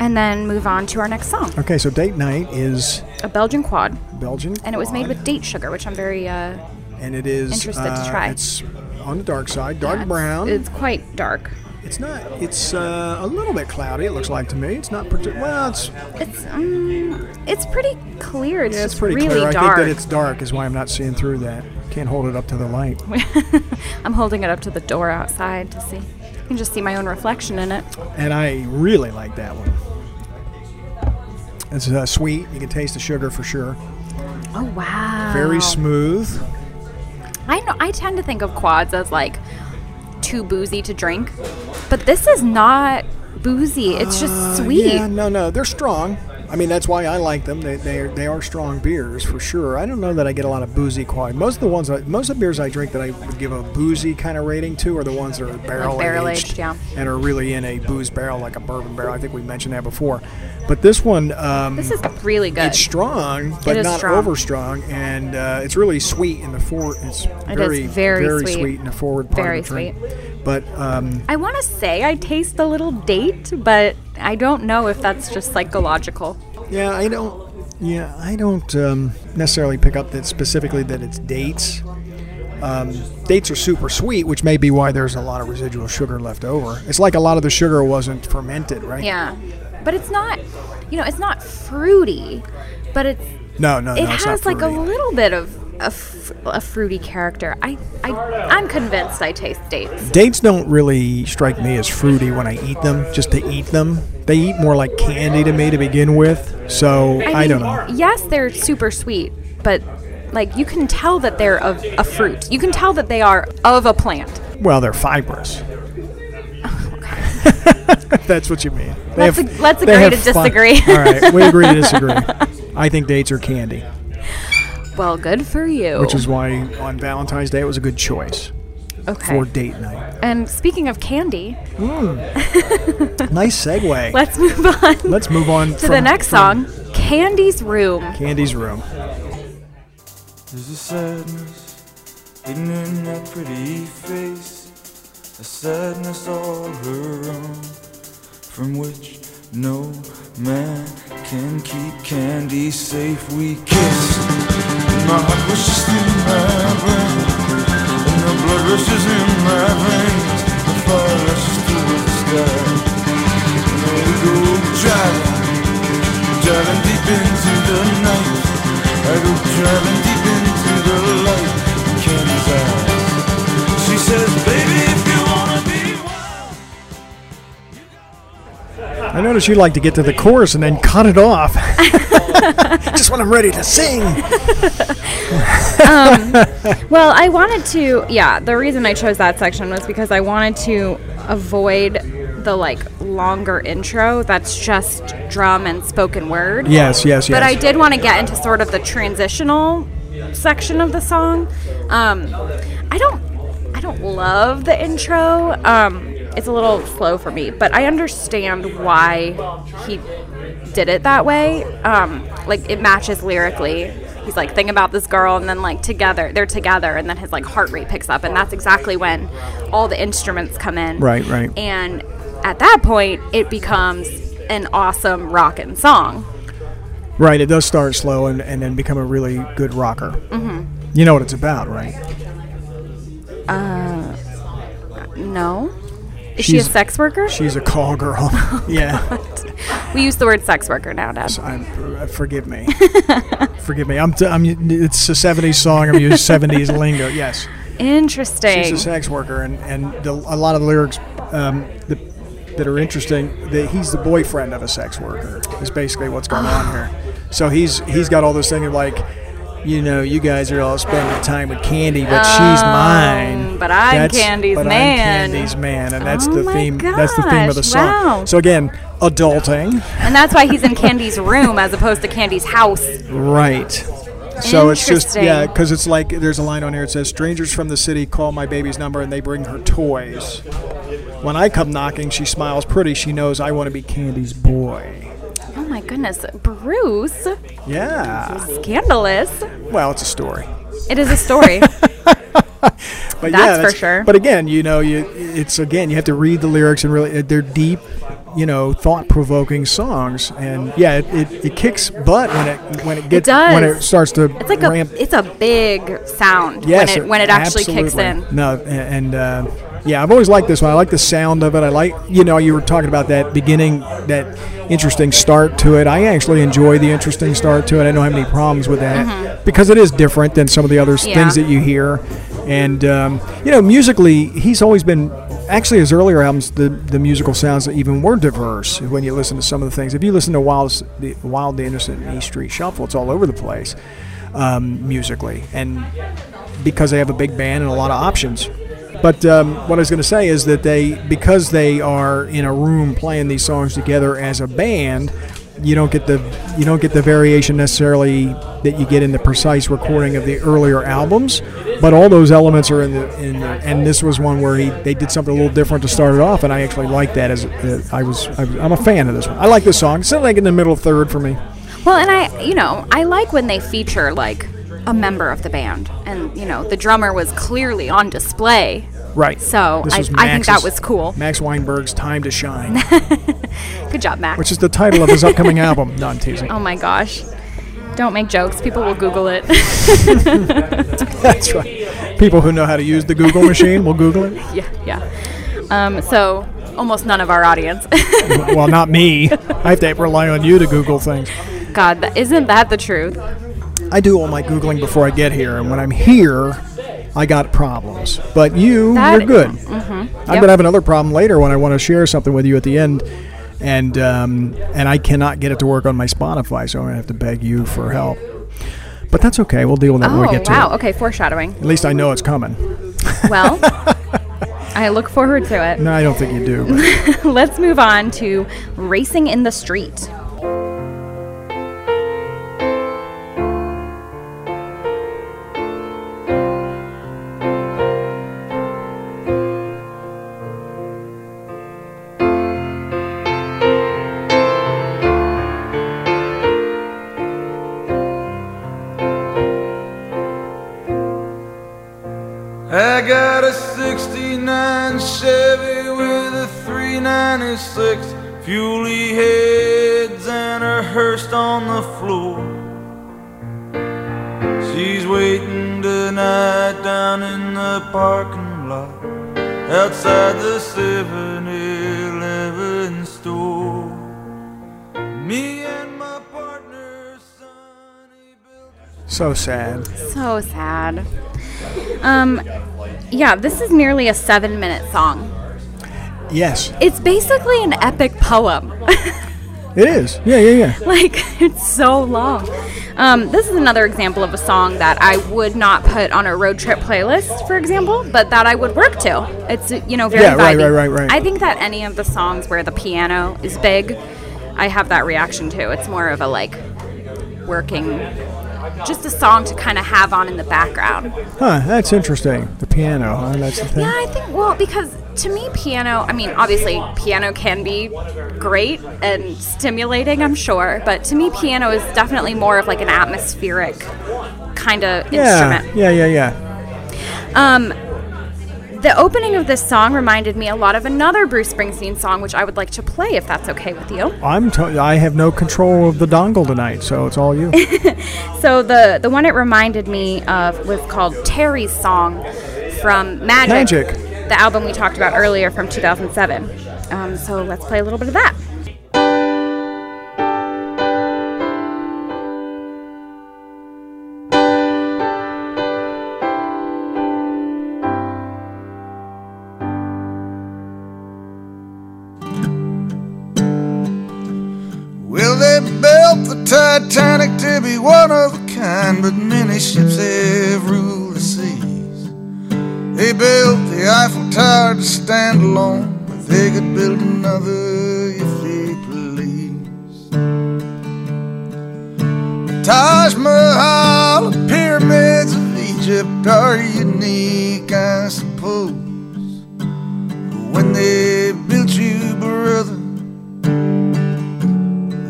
and then move on to our next song. Okay, so date night is A Belgian quad. Belgian, And it was made quad, with date sugar, which I'm very uh, and it is interested to uh, try. It's on the dark side, dark yeah, it's- brown. It's quite dark. It's not. It's uh, a little bit cloudy. It looks like to me. It's not particular. Well, it's It's um, it's pretty clear. It's yeah, it's pretty really clear. dark. I think that it's dark is why I'm not seeing through that. Can't hold it up to the light. I'm holding it up to the door outside to see. I can just see my own reflection in it. And I really like that one. It's uh, sweet. You can taste the sugar for sure. Oh wow! Very smooth. I know. I tend to think of quads as like too boozy to drink, but this is not boozy. It's just Uh, sweet. Yeah, no, no, they're strong. I mean, that's why I like them. They they are, they are strong beers for sure. I don't know that I get a lot of boozy quality. Most of the ones, I, most of the beers I drink that I would give a boozy kind of rating to are the ones that are barrel, barrel aged, aged, yeah. and are really in a booze barrel like a bourbon barrel. I think we mentioned that before. But this one, um, This is really good. it's strong, but is not strong. over strong, and uh, it's really sweet in the forward. It's is very very sweet. in the forward part Very of the drink. But um, I want to say I taste a little date, but I don't know if that's just psychological. yeah, I don't. Yeah, I don't um, necessarily pick up that specifically that it's dates. Um, dates are super sweet, which may be why there's a lot of residual sugar left over. It's like a lot of the sugar wasn't fermented, right? Yeah. But it's not, you know, it's not fruity, but it's No, no, it no. it's not has like a little bit of a, f- a fruity character. I, I I'm convinced I taste dates. Dates don't really strike me as fruity when I eat them, just to eat them. They eat more like candy to me to begin with. So I, mean, don't know. Yes, they're super sweet, but like you can tell that they're of a fruit. You can tell that they are of a plant. Well, they're fibrous. Oh, That's what you mean. They Let's ag- let's agree to disagree. All right, we agree to disagree. I think dates are candy, Well, good for you. which is why on Valentine's Day it was a good choice okay. for date night. and speaking of candy, hmm. Nice segue. let's move on Let's move on to the next song, Candy's Room. Candy's Room. There's a sadness hidden in that pretty face, a sadness all her own, from which no man can keep candy safe. We kissed, and my heart was just in my brain, and the blood rushes in my veins, the fire rushes through the sky. And we go driving, driving deep into notice you like to get to the chorus and then cut it off. Just when I'm ready to sing. Well, I wanted to, yeah, the reason I chose that section was because I wanted to avoid the like longer intro that's just drum and spoken word. Yes, yes, yes. But I did want to get into sort of the transitional section of the song. Um, I don't, I don't love the intro. Um, it's a little slow for me, but I understand why he did it that way. Um, like it matches lyrically. He's like, think about this girl, and then like together, they're together, and then his like heart rate picks up, and that's exactly when all the instruments come in. Right, right. And at that point, it becomes an awesome rockin' song. Right, it does start slow and, and then become a really good rocker. Mm-hmm. You know what it's about, right? Uh, No. Is she a sex worker? She's a call girl. yeah. we use the word sex worker now, Dad. I'm, uh, forgive me. forgive me. I'm, t- I'm. It's a '70s song. I'm using '70s lingo. Yes, Interesting. she's a sex worker, and and the, a lot of the lyrics um, the, that are interesting. That he's the boyfriend of a sex worker. Is basically what's going on here. So he's he's got all this thing of like. You know, you guys are all spending time with Candy, but she's mine. Um, but I'm Candy's but man. I'm Candy's man, and that's Oh the theme. That's the theme of the song. wow. So again, adulting. and that's why he's in Candy's room as opposed to Candy's house. Right. So it's just yeah, because it's like there's a line on here. It says, "Strangers from the city call my baby's number and they bring her toys. When I come knocking, she smiles pretty. She knows I want to be Candy's boy." Oh my goodness, Bruce, Yeah. scandalous. Well, it's a story, It is a story. but That's yeah, for sure. But again, you know, you it's again you have to read the lyrics and really they're deep, you know, thought-provoking songs. And yeah, it, it, it kicks butt when it when it gets when does. it starts to It's like a ramp. it's a big sound Yes, when it when it actually kicks in. No, and uh, yeah, I've always liked this one. I like the sound of it. I like, you know, you were talking about that beginning, that interesting start to it. I actually enjoy the interesting start to it. I don't have any problems with that because it is different than some of the other Mm-hmm. Yeah. things that you hear. And um, you know, musically, he's always been. Actually, his earlier albums, the the musical sounds even were diverse. When you listen to some of the things, if you listen to Wild, the Wild, the Innocent, and East Street Shuffle, it's all over the place um, musically, and because they have a big band and a lot of options. But um, what I was going to say is that they, because they are in a room playing these songs together as a band, you don't get the you don't get the variation necessarily that you get in the precise recording of the earlier albums, but all those elements are in the in there. And this was one where he they did something a little different to start it off, and I actually like that. As uh, I was, I was I'm a fan of this one. I like this song. It's like in the middle third for me. Well, and I, you know, I like when they feature like a member of the band, and you know, the drummer was clearly on display. Right. So I, I think that was cool. Max Weinberg's "Time to Shine," Good job, Max. which is the title of his upcoming album. No, I'm teasing. oh my gosh. Don't make jokes. People will Google it. That's right. People who know how to use the Google machine will Google it. yeah, yeah. Um, so almost none of our audience. Well, not me. I have to rely on you to Google things. God, that, isn't that the truth? I do all my Googling before I get here, and when I'm here, I got problems. But you, That- you're good. I'm Yep. gonna have another problem later when I want to share something with you at the end, and um, and I cannot get it to work on my Spotify, so I'm gonna have to beg you for help. But that's okay. We'll deal with that when we Oh, get to wow. it. Okay, foreshadowing. At least I know it's coming. Well, I look forward to it. No, I don't think you do. Let's move on to Racing in the Street. So sad. So sad. Um, yeah, this is nearly a seven minute song. Yes, It's basically an epic poem. it is. Yeah, yeah, yeah. like, it's so long. Um, this is another example of a song that I would not put on a road trip playlist, for example, but that I would work to. It's, you know, very Yeah, right, right, right, right. I think that any of the songs where the piano is big, I have that reaction to. It's more of a like working, just a song to kind of have on in the background. Huh? That's interesting. The piano. Huh? That's the thing. Yeah, I think well because to me piano, I mean obviously piano can be great and stimulating, I'm sure, but to me piano is definitely more of like an atmospheric kind of Yeah, instrument. yeah, yeah, yeah. Um the opening of this song reminded me a lot of another Bruce Springsteen song which I would like to play if that's okay with you. I'm. To- I have no control of the dongle tonight, so it's all you. So the the one it reminded me of was called Terry's song from Magic, Magic. the album we talked about earlier from 2007. Um, so let's play a little bit of that. One of a kind, but many ships have ruled the seas. They built the Eiffel Tower to stand alone, but they could build another if they please. The Taj Mahal, the pyramids of Egypt are unique, I suppose. But when they built you, brother,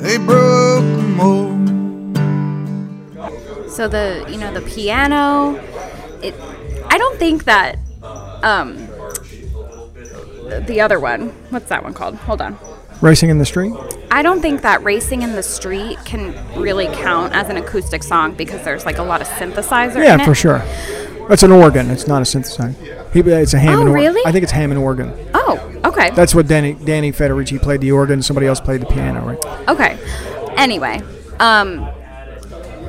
they broke the mold. So the you know the piano, it. I don't think that um, the- the other one. What's that one called? Hold on. Racing in the street. I don't think that racing in the street can really count as an acoustic song because there's like a lot of synthesizer in Yeah, for sure. It's an organ. It's not a synthesizer. He, it's a Hammond Oh, organ. really? I think it's Hammond organ. Oh, okay. That's what Danny Danny Federici played the organ. Somebody else played the piano, right? Okay. Anyway, um,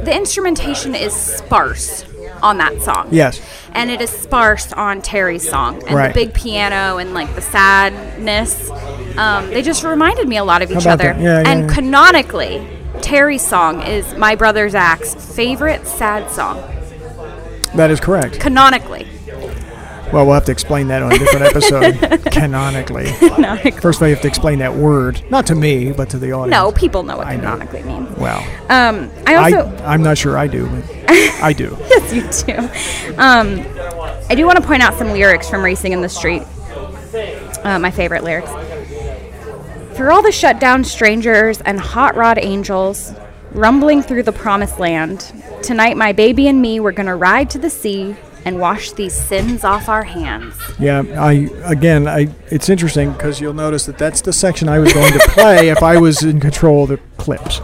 the instrumentation is sparse on that song. Yes. And it is sparse on Terry's song. And Right. the big piano and like the sadness. Um, they just reminded me a lot of each other. Yeah, yeah, and yeah. canonically, Terry's song is my brother Zach's favorite sad song. That is correct. Canonically. Well, we'll have to explain that on a different episode, canonically. No, First of all, you have to explain that word, not to me, but to the audience. no, people know what I know. canonically means. Well, Um, I I, also I'm not sure I do, but I do. yes, you do. Um, I do want to point out some lyrics from Racing in the Street. Uh, my favorite lyrics. For all the shut down strangers and hot rod angels rumbling through the promised land, tonight my baby and me we're gonna ride to the sea and wash these sins off our hands. Yeah, I again, I it's interesting because you'll notice that that's the section I was going to play if I was in control of the clips.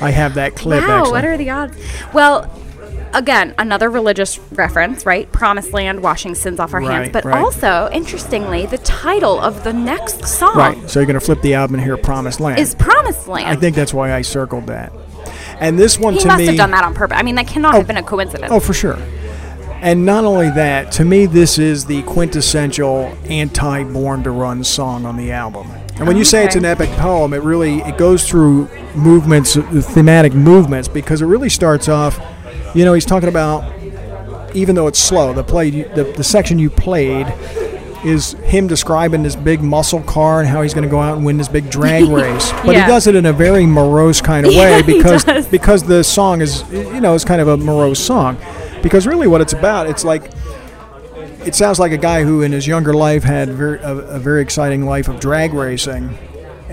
I have that clip. wow, actually. what are the odds? Well, again, another religious reference, right? Promised land, washing sins off our hands. But right. also, interestingly, the title of the next song right? So you're going to flip the album and hear "Promised Land." is Promised Land. I think that's why I circled that. And this one he to must have done that on purpose. I mean, that cannot oh, have been a coincidence. Oh, for sure. And not only that, to me, this is the quintessential anti-Born to Run song on the album. And when you say it's an epic poem, it really it goes through movements, uh, thematic movements, because it really starts off. You know, he's talking about even though it's slow, the play, the, the section you played is him describing this big muscle car and how he's going to go out and win this big drag race. But Yeah. he does it in a very morose kind of way he because because the song is you know it's kind of a morose song because really what it's about it's like it sounds like a guy who in his younger life had very, a, a very exciting life of drag racing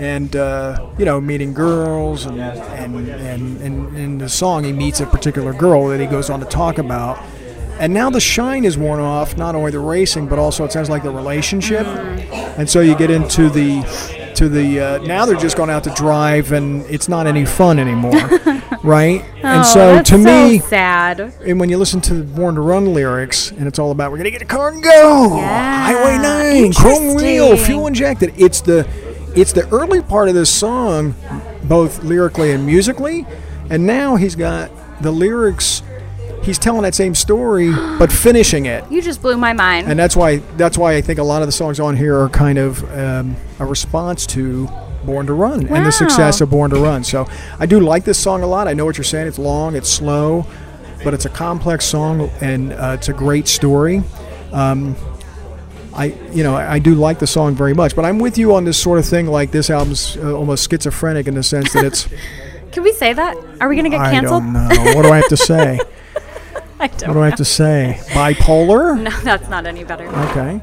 and uh, you know meeting girls and and, and and in the song he meets a particular girl that he goes on to talk about. And now the shine is worn off not only the racing but also it sounds like the relationship. And so you get into the to the uh, now they're just going out to drive and it's not any fun anymore right and Oh, so that's to so me sad. and when you listen to the Born to Run lyrics, and it's all about we're gonna get a car and go, Yeah, Highway Nine, chrome wheel, fuel injected. It's the it's the early part of this song, both lyrically and musically, and now he's got the lyrics. He's telling that same story, but finishing it, You just blew my mind. and that's why that's why I think a lot of the songs on here are kind of um, a response to Born to Run and the success of Born to Run. So I do like this song a lot. I know what you're saying. It's long, it's slow, but it's a complex song and uh, it's a great story. Um, I you know I, do like the song very much, but I'm with you on this sort of thing. Like this album's uh, almost schizophrenic in the sense that it's Can we say that? Are we gonna get canceled? I don't know what do I have to say. I don't. What do I have to say? Bipolar. No, that's not any better. Okay.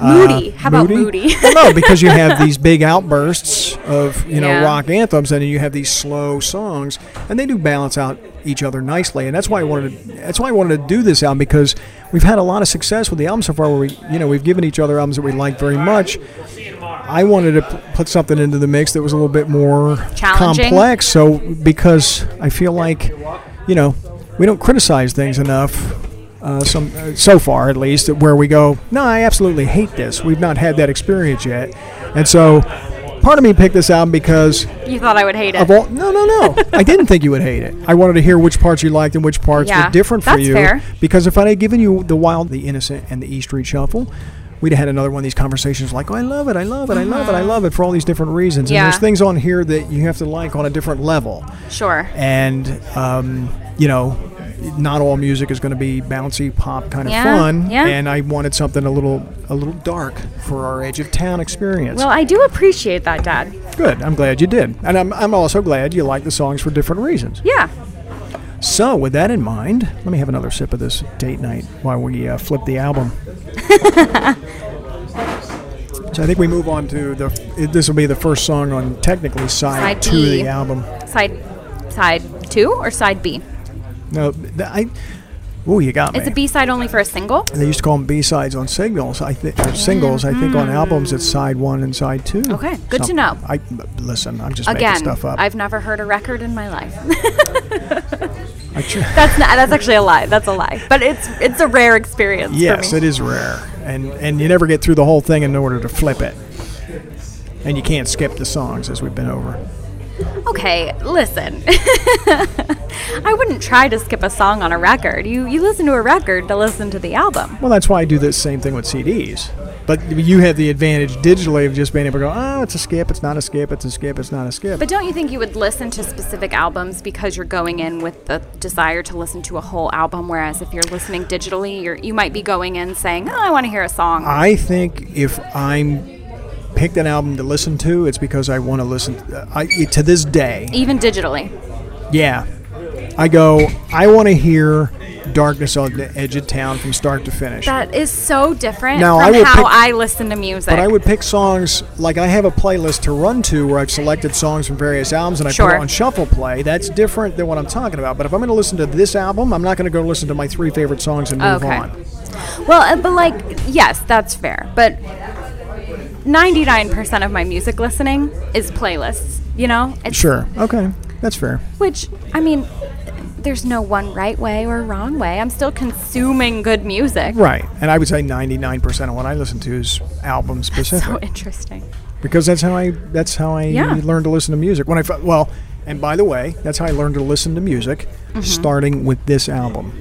Moody. Uh, How about moody? well, no, because you have these big outbursts of you know Yeah. rock anthems, and then you have these slow songs, and they do balance out each other nicely. And that's why I wanted to, that's why I wanted to do this album because we've had a lot of success with the album so far. Where we you know we've given each other albums that we like very much. I wanted to p- put something into the mix that was a little bit more complex. So because I feel like you know we don't criticize things enough uh, some uh, so far at least where we go no i absolutely hate this we've not had that experience yet and so part of me picked this album because You thought I would hate it. all no no no i didn't think you would hate it i wanted to hear which parts you liked and which parts Yeah, were different for that's you fair. because if i had given you the wild the innocent and the e street shuffle we'd have had another one of these conversations like oh i love it i love it i love it i love it for all these different reasons. Yeah. and there's things on here that you have to like on a different level sure. and um, you know not all music is going to be bouncy pop kind of Yeah, fun yeah. and i wanted something a little a little dark for our edge of town experience Well, I do appreciate that, Dad. good i'm glad you did and I'm, I'm also glad you like the songs for different reasons Yeah. so with that in mind let me have another sip of this date night while we uh, flip the album so i think we move on to the this will be the first song on technically side, Side two of the album Side side two or side B? No i oh you got me Is it B side only for a single? They used to call them B-sides on singles. I think singles. I think on hmm. albums it's side one and side two. Okay, good to know. I listen. I'm just Again, making stuff up. I've never heard a record in my life. I tr- that's not. That's actually a lie. That's a lie. But it's it's a rare experience. yes, for me. it is rare, and and you never get through the whole thing in order to flip it, and you can't skip the songs as we've been over. Okay, listen. I wouldn't try to skip a song on a record. You you listen to a record to listen to the album. Well, that's why I do the same thing with CDs. But you have the advantage digitally of just being able to go, oh, it's a skip, it's not a skip, it's a skip, it's not a skip. But don't you think you would listen to specific albums because you're going in with the desire to listen to a whole album? Whereas if you're listening digitally, you're, you might be going in saying, oh, I want to hear a song. I think if I'm picked an album to listen to, it's because I want to listen. I, to this day, Even digitally. yeah, I go. I want to hear "Darkness on the Edge of Town" from start to finish. That is so different Now, from I would how pick- I listen to music. but I would pick songs like I have a playlist to run to where I've selected songs from various albums and I put it on shuffle play. That's different than what I'm talking about. But if I'm going to listen to this album, I'm not going to go listen to my three favorite songs and move Okay. on. Well, uh, but like, yes, that's fair. But 99% of my music listening is playlists, you know? It's, Sure. Okay. That's fair. Which, I mean, there's no one right way or wrong way. I'm still consuming good music. Right. And I would say 99% of what I listen to is album specific. So interesting. because that's how I that's how I Yeah. learned to listen to music. When I well, and by the way, that's how I learned to listen to music, Mm-hmm. starting with this album.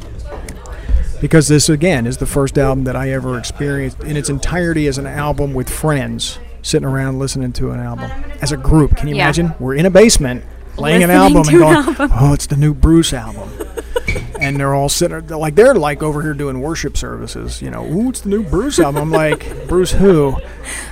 Because this again is the first album that I ever experienced in its entirety as an album with friends sitting around listening to an album as a group. Can you Yeah. imagine? We're in a basement playing an album and an going, album. "Oh, it's the new Bruce album." and they're all sitting they're like they're like over here doing worship services, you know. Ooh, it's the new Bruce album. I'm like, "Bruce who?"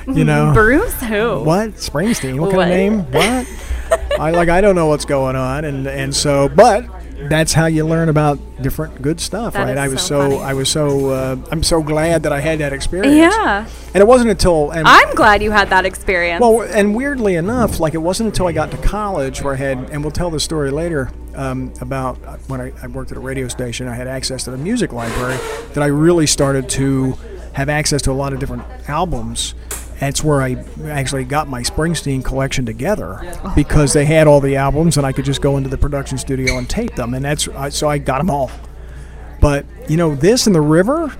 You know. Bruce who? What Springsteen? What, kind of name? What? I like. I don't know what's going on, and and so, but that's how you learn about different good stuff, That right? I was so so. I was so uh, I'm so glad that I had that experience. Yeah. and it wasn't until and I'm glad you had that experience. well, and weirdly enough, like it wasn't until I got to college where I had, and we'll tell the story later um, about when I, I worked at a radio station. I had access to the music library that I really started to have access to a lot of different albums. It's where I actually got my Springsteen collection together because they had all the albums, and I could just go into the production studio and tape them, and that's so I got them all. But you know, this and the River,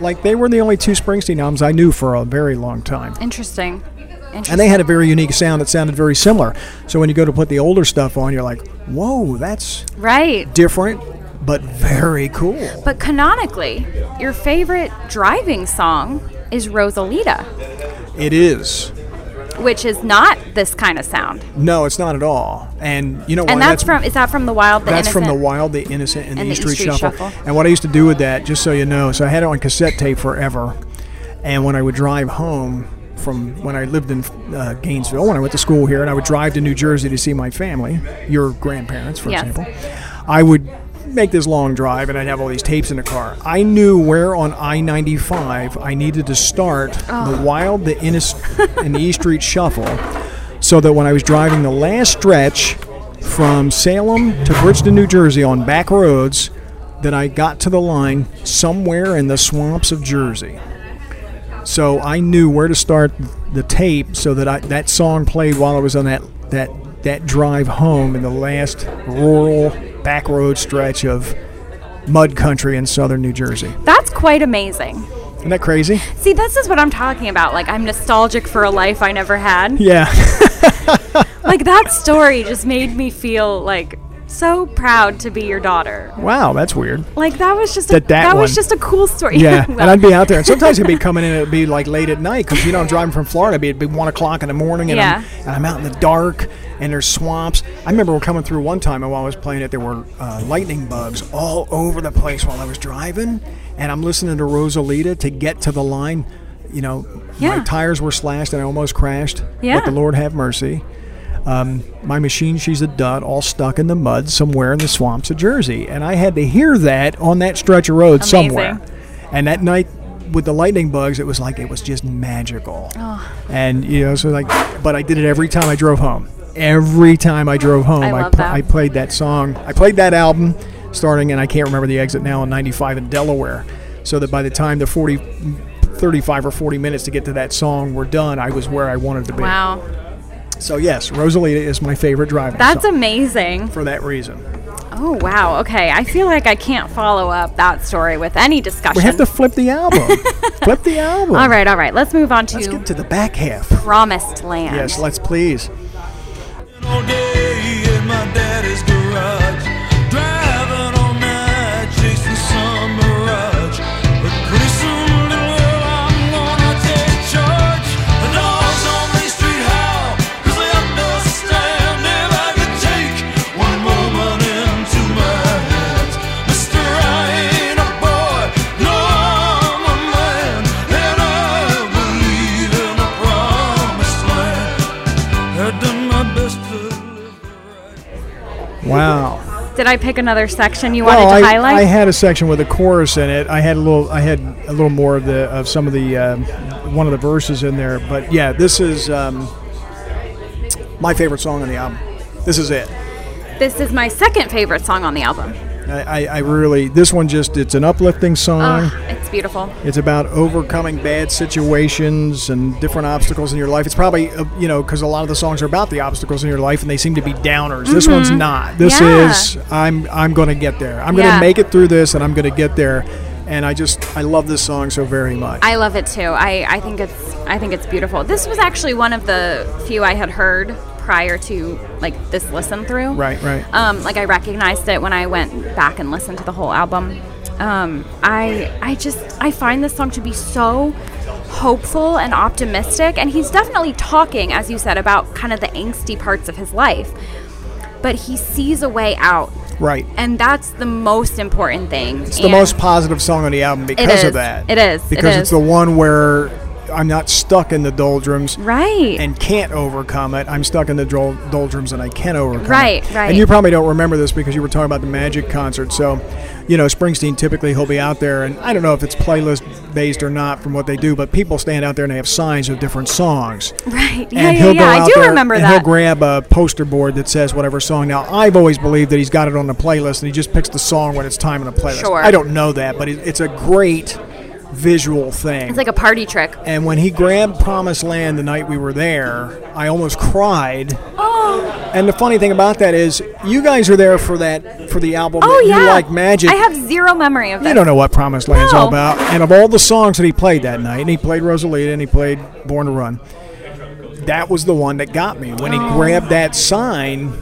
like they were the only two Springsteen albums I knew for a very long time Interesting. Interesting. and they had a very unique sound that sounded very similar. So when you go to put the older stuff on, you're like, "Whoa, that's right. different, but very cool." But canonically, your favorite driving song is Rosalita, It is. which is not this kind of sound. No, it's not at all. And you know what? And that's, from is that from the Wild the that's from the Wild, the Innocent, and, And the the E Street, Street Shuffle. Shuffle. And what I used to do with that, just so you know, so I had it on cassette tape forever. And when I would drive home from when I lived in uh, Gainesville, when I went to school here, and I would drive to New Jersey to see my family, your grandparents, for Yes. example, I would make this long drive and I'd have all these tapes in the car. I knew where on I 95 I needed to start the ah. Wild, the Innocent, and the E Street Shuffle so that when I was driving the last stretch from Salem to Bridgeton, New Jersey on back roads, that I got to the line somewhere in the swamps of Jersey. So I knew where to start the tape so that I, that song played while I was on that, that, that drive home in the last rural back road stretch of mud country in southern New Jersey. That's quite amazing. Isn't that crazy? See, this is what I'm talking about. Like, I'm nostalgic for a life I never had. Yeah. Like, that story just made me feel like so proud to be your daughter. wow, that's weird. Like, that was just a, That- that was just a cool story. Yeah, Well, and I'd be out there, and sometimes it'd be coming in. It'd be like late at night because you know I'm driving from Florida. It'd be, it'd be one o'clock in the morning, and, I'm, Yeah. and I'm out in the dark, and there's swamps. I remember we're coming through one time, and while I was playing it, there were uh, lightning bugs all over the place while I was driving, and I'm listening to Rosalita to get to the line. You know, Yeah. my tires were slashed, and I almost crashed. Yeah. But the Lord have mercy. Um, my machine, she's a dud, all stuck in the mud somewhere in the swamps of Jersey. And I had to hear that on that stretch of road Amazing. somewhere. And that night with the lightning bugs, it was like it was just magical. Oh. And you know, so like, but I did it every time I drove home. Every time I drove home, I I, pl-. I played that song. I played that album, starting, and I can't remember the exit now in '95 in Delaware. So that by the time the 40, 35 or 40 minutes to get to that song were done, I was where I wanted to be. Wow. So yes, Rosalita is my favorite driving That's song amazing. for that reason. Oh, wow. Okay. I feel like I can't follow up that story with any discussion. We have to flip the album. flip the album. all right, all right. Let's move on to Let's get to the back half. Promised Land. Yes, let's please. Did I pick another section you wanted Well, to I, highlight? I had a section with a chorus in it. I had a little. I had a little more of the of some of the um, one of the verses in there. But yeah, this is um, my favorite song on the album. This is it. this is my second favorite song on the album. I, I, I really. This one just. It's an uplifting song. Oh, it's beautiful. It's about overcoming bad situations and different obstacles in your life. It's probably, uh, you know, because a lot of the songs are about the obstacles in your life and they seem to be downers. This one's not. This Yeah. is, I'm, I'm going to get there. I'm going Yeah. to make it through this and I'm going to get there. And I just, I love this song so very much. I love it too. I, I think it's I think it's beautiful. This was actually one of the few I had heard prior to like this listen through. right, right. Um, like I recognized it when I went back and listened to the whole album. Um, I I just I find this song to be so hopeful and optimistic, and he's definitely talking, as you said, about kind of the angsty parts of his life. But he sees a way out, right. and that's the most important thing. It's the most positive song on the album because of that. It is. Because is. it's the one where I'm not stuck in the doldrums. right. and can't overcome it. I'm stuck in the dol- doldrums and I can overcome Right, it. right. Right. And you probably don't remember this because you were talking about the Magic concert. So, you know, Springsteen typically he'll be out there, and I don't know if it's playlist based or not from what they do, but people stand out there and they have signs of different songs. right. Yeah, and yeah, he'll yeah. go I out do there remember and that. he'll grab a poster board that says whatever song. Now, I've always believed that he's got it on the playlist and he just picks the song when it's time in the playlist. Sure. I don't know that, but it's a great visual thing. it's like a party trick. And when he grabbed Promised Land the night we were there, I almost cried. Oh, And the funny thing about that is, you guys are there for that for the album. oh yeah. You like Magic. I have zero memory of that. you don't know what Promised Land's all about. And of all the songs that he played that night, and he played Rosalita and he played Born to Run, that was the one that got me when he Oh. grabbed that sign,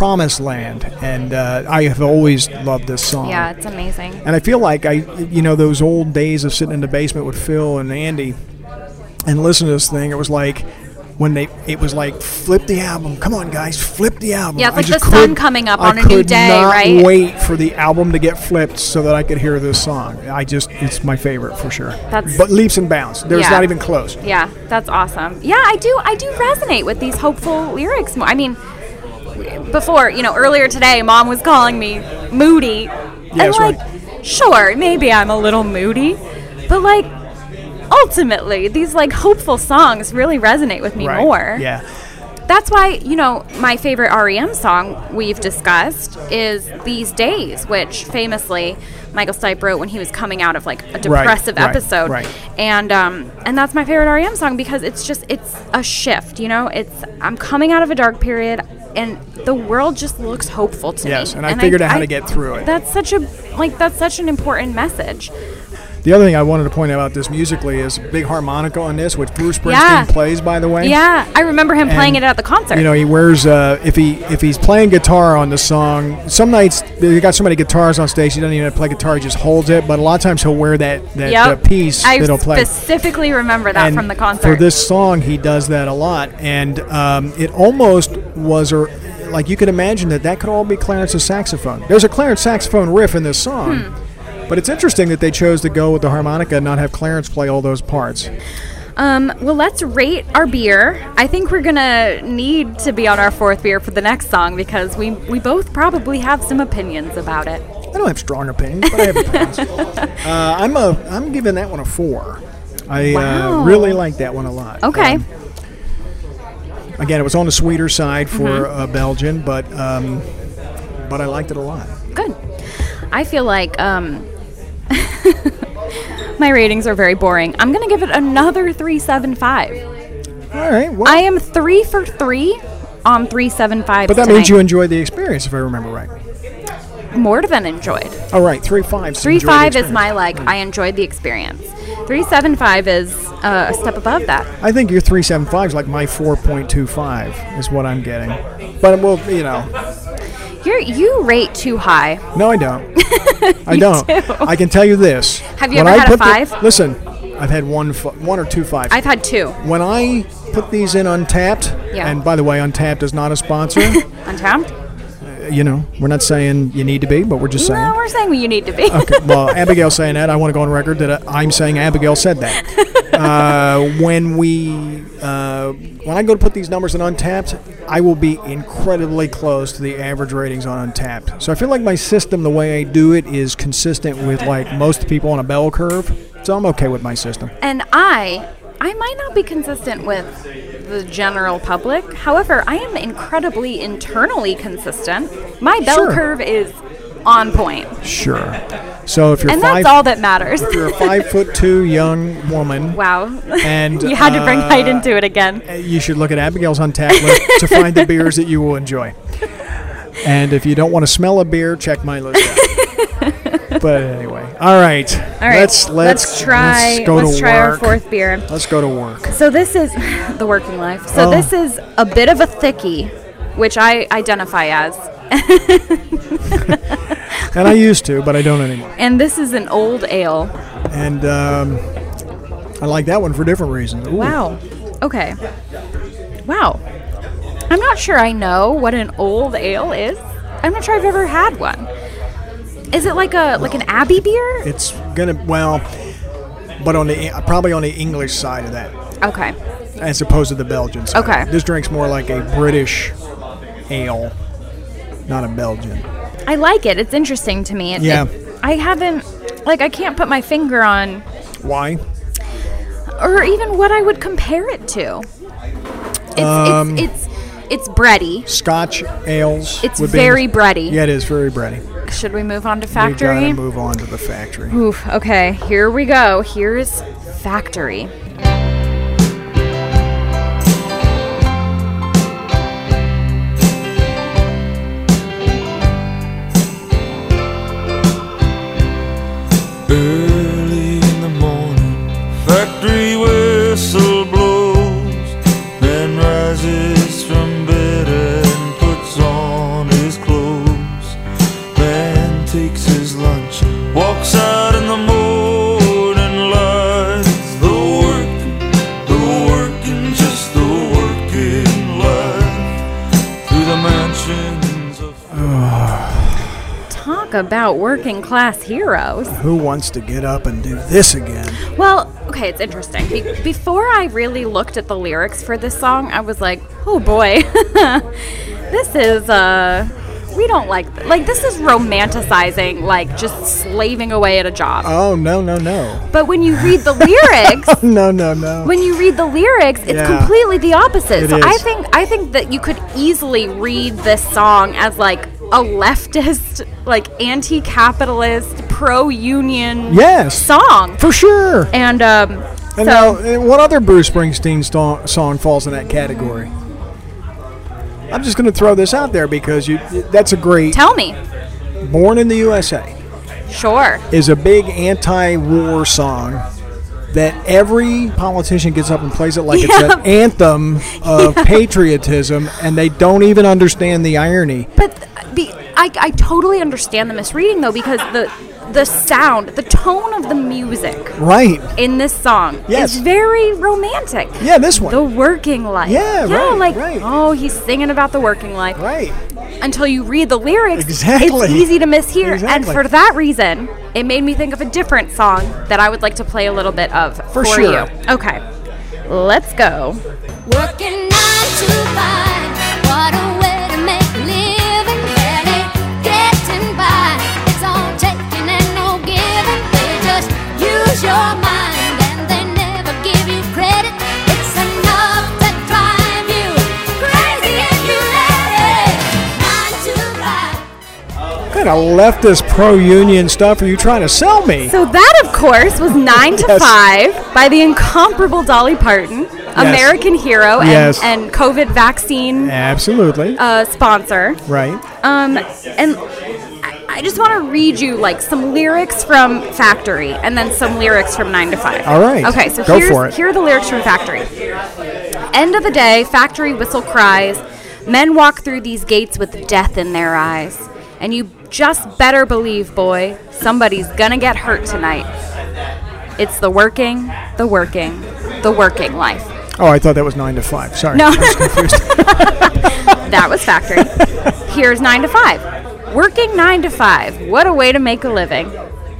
Promised Land. And uh, I have always loved this song. Yeah, it's amazing. And I feel like I, you know, those old days of sitting in the basement with Phil and Andy and listening to this thing, it was like when they, it was like, flip the album. Come on, guys, flip the album. Yeah, it's I like the sun coming up on a new day, not right? wait for the album to get flipped so that I could hear this song. I just, it's my favorite for sure. That's- but leaps and bounds. There's Yeah. not even close. Yeah, that's awesome. Yeah, I do. I do resonate with these hopeful lyrics. more. I mean, before you know, earlier today, mom was calling me moody, and Yes, like, sure, maybe I'm a little moody, but like, ultimately, these like hopeful songs really resonate with me Right. more. Yeah. That's why, you know, my favorite REM song we've discussed is These Days, which famously Michael Stipe wrote when he was coming out of like a depressive right, episode. right. And um and that's my favorite REM song because it's just it's a shift, you know? It's I'm coming out of a dark period and the world just looks hopeful to me. Yes, and I figured out how to get through it. That's such a like that's such an important message. The other thing I wanted to point out about this musically is big harmonica on this, which Bruce Springsteen Yeah. plays, by the way. Yeah, I remember him playing it at the concert. You know, he wears uh, if he if he's playing guitar on the song. Some nights they got so many guitars on stage, he doesn't even have to play guitar; he just holds it. But a lot of times he'll wear that that Yep. piece I that he'll play. specifically remember that And from the concert. For this song, he does that a lot, and um, it almost was a like you could imagine that that could all be Clarence's saxophone. There's a Clarence saxophone riff in this song. Hmm. But it's interesting that they chose to go with the harmonica and not have Clarence play all those parts. Um, well, let's rate our beer. I think we're gonna need to be on our fourth beer for the next song because we we both probably have some opinions about it. I don't have strong opinions, but I have opinions. uh, I'm a I'm giving that one a four. I Wow. uh, really like that one a lot. Okay. Um, again, it was on the sweeter side for Mm-hmm. uh, Belgian, but um, but I liked it a lot. Good. I feel like um, my ratings are very boring. I'm gonna give it another three seven five. All right. Well, I am three for three on three seven five. but that means you enjoyed the experience, if I remember right. more than enjoyed. All right, three five. Three five is my like. I enjoyed the experience. Three seven five is uh, a step above that. I think your three seven five is like my four point two five is what I'm getting. But well, you know, You're you rate too high. no, I don't. I don't. do. I can tell you this. Have you When ever I had a put the- five? listen, I've had one, one or two fives. I've had two. when I put these in Untappd, Yeah. and by the way, Untappd is not a sponsor. Untappd? you know, we're not saying you need to be, but we're just saying. No, we're saying you need to be. Okay, well, Abigail's saying that. I want to go on record that uh, I'm saying Abigail said that. Uh, when we uh, when I go to put these numbers in Untappd, I will be incredibly close to the average ratings on Untappd. So I feel like my system, the way I do it, is consistent with like most people on a bell curve. So I'm okay with my system. And I, I might not be consistent with the general public. However, I am incredibly internally consistent. My bell Sure. curve is on point, Sure. So if you're and five, that's all that matters. if you're a five foot two young woman, wow. and you had to bring height uh, into it again. you should look at Abigail's Untappd list to find the beers that you will enjoy. And if you don't want to smell a beer, check my list out. but anyway, all right. All right, Let's let's try. Let's go let's to try our fourth beer. Let's go to work. So this is the working life. So Oh. this is a bit of a thickie, which I identify as, And I used to, but I don't anymore. and this is an old ale. And um, I like that one for different reasons. Ooh. Wow. Okay. Wow. I'm not sure I know what an old ale is. I'm not sure I've ever had one. Is it like a like an Abbey beer? It's gonna well, but on the probably on the English side of that, Okay. as opposed to the Belgian side. Okay. This drink's more like a British ale, not a Belgian. I like it. It's interesting to me. It- Yeah. it- I haven't like I can't put my finger on Why? or even what I would compare it to. It's Um, it's, it's it's bready. Scotch ales. It's would be- very bready. Yeah, it is very bready. Should we move on to factory? We gotta move on to the factory. Oof, okay, here we go. Here's factory. Talk about working class heroes. Who wants to get up and do this again? Well, okay, it's interesting. Be- before I really looked at the lyrics for this song, I was like, oh boy, this is, uh, we don't like, th- like, this is romanticizing, like, just slaving away at a job. Oh no no no but when you read the lyrics, no no no. when you read the lyrics, it's Yeah. completely the opposite. It so I think I think that you could easily read this song as like a leftist, like anti-capitalist, pro-union Yes. song. For sure. And um, And so now, uh, what other Bruce Springsteen song falls in that category? I'm just going to throw this out there because you that's a great tell me, Born in the USA sure. is a big anti-war song that every politician gets up and plays it like it's an anthem of patriotism and they don't even understand the irony. But th- be, I, I totally understand the misreading though because the the sound, the tone of the music Right. in this song Yes. is very romantic. Yeah, this one. The working life. Yeah, right, like right. oh, he's singing about the working life. right. Until you read the lyrics, Exactly. it's easy to mishear. Exactly. And for that reason, it made me think of a different song that I would like to play a little bit of For for, sure. you. Okay, let's go. Working nine to five, kind of leftist pro-union stuff are you trying to sell me? So that, of course, was Nine to Yes. Five by the incomparable Dolly Parton, American hero and, Yes. and COVID vaccine Absolutely. uh, sponsor. right. Um, and I, just want to read you like some lyrics from Factory and then some lyrics from Nine to Five. All right. Okay, so Go here's, for it. here are the lyrics from Factory. End of the day, factory whistle cries. Men walk through these gates with death in their eyes. And you just better believe, boy, somebody's gonna get hurt tonight. It's the working, the working, the working life. Oh, I thought that was nine to five. Sorry. No. I was confused. That was factory. Here's nine to five. Working nine to five. What a way to make a living.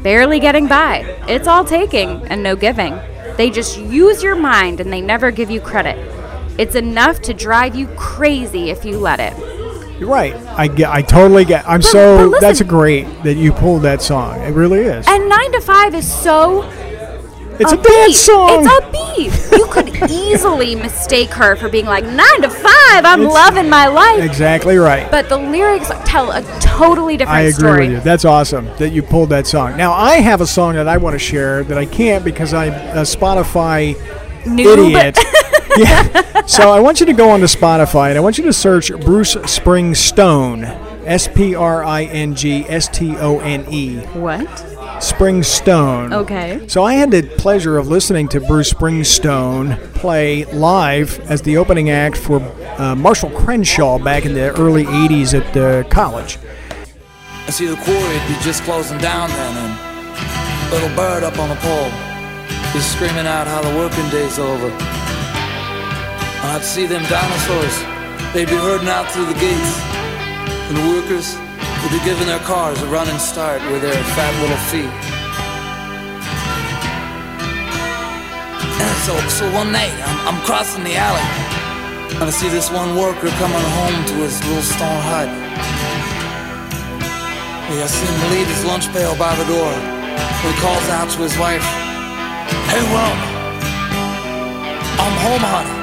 Barely getting by. It's all taking and no giving. They just use your mind and they never give you credit. It's enough to drive you crazy if you let it. You're right. I get. I totally get. I'm But- so. but that's great that you pulled that song. It really is. And 9 to 5 is so it's a upbeat. dance song. It's upbeat. you could easily mistake her for being like 9 to 5, I'm It's- loving my life. exactly right. But the lyrics tell a totally different story. I agree story. with you. That's awesome that you pulled that song. Now I have a song that I want to share that I can't because I'm a uh, Spotify Noob. idiot. yeah. So I want you to go onto Spotify and I want you to search Bruce Springstone. S P R I N G S T O N E. What? Springstone. Okay. So I had the pleasure of listening to Bruce Springstone play live as the opening act for uh, Marshall Crenshaw back in the early 80s at the college. I see the quarry'd be just closing down then, and little bird up on the pole is screaming out how the working day's over. I'd see them dinosaurs, they'd be herding out through the gates, and the workers would be giving their cars a running start with their fat little feet. And so, so one night, I'm, I'm crossing the alley, and I see this one worker coming home to his little stone hut. Yeah, I see him leave his lunch pail by the door. He calls out to his wife, Hey, Wilma, I'm home, honey.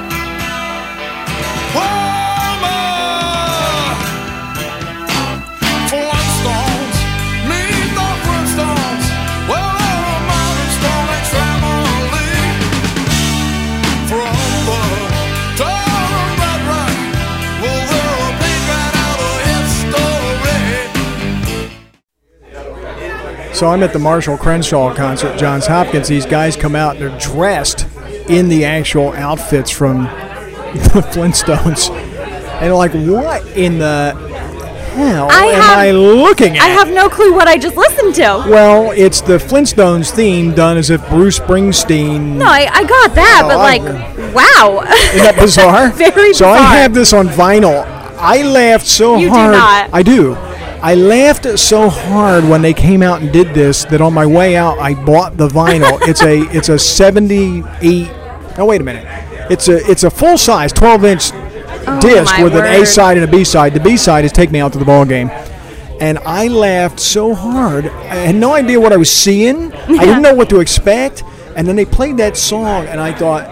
So I'm at the Marshall Crenshaw concert, Johns Hopkins. These guys come out and they're dressed in the actual outfits from the Flintstones. And like, what in the hell I am have- I looking at? I have no clue what I just listened to. well, it's the Flintstones theme done as if Bruce Springsteen. No, I, I got that, Oh, but I- like, wow. Isn't that bizarre? Very So I have this on vinyl. I laughed so You do hard. not. I do. I laughed so hard when they came out and did this that on my way out I bought the vinyl. it's a it's a 78. No, wait a minute. It's a it's a full size 12 inch oh disc Oh, my with an A side and a B side. The B side is Take Me Out to the Ball Game. And I laughed so hard. I had no idea what I was seeing. I didn't know what to expect. And then they played that song, and I thought,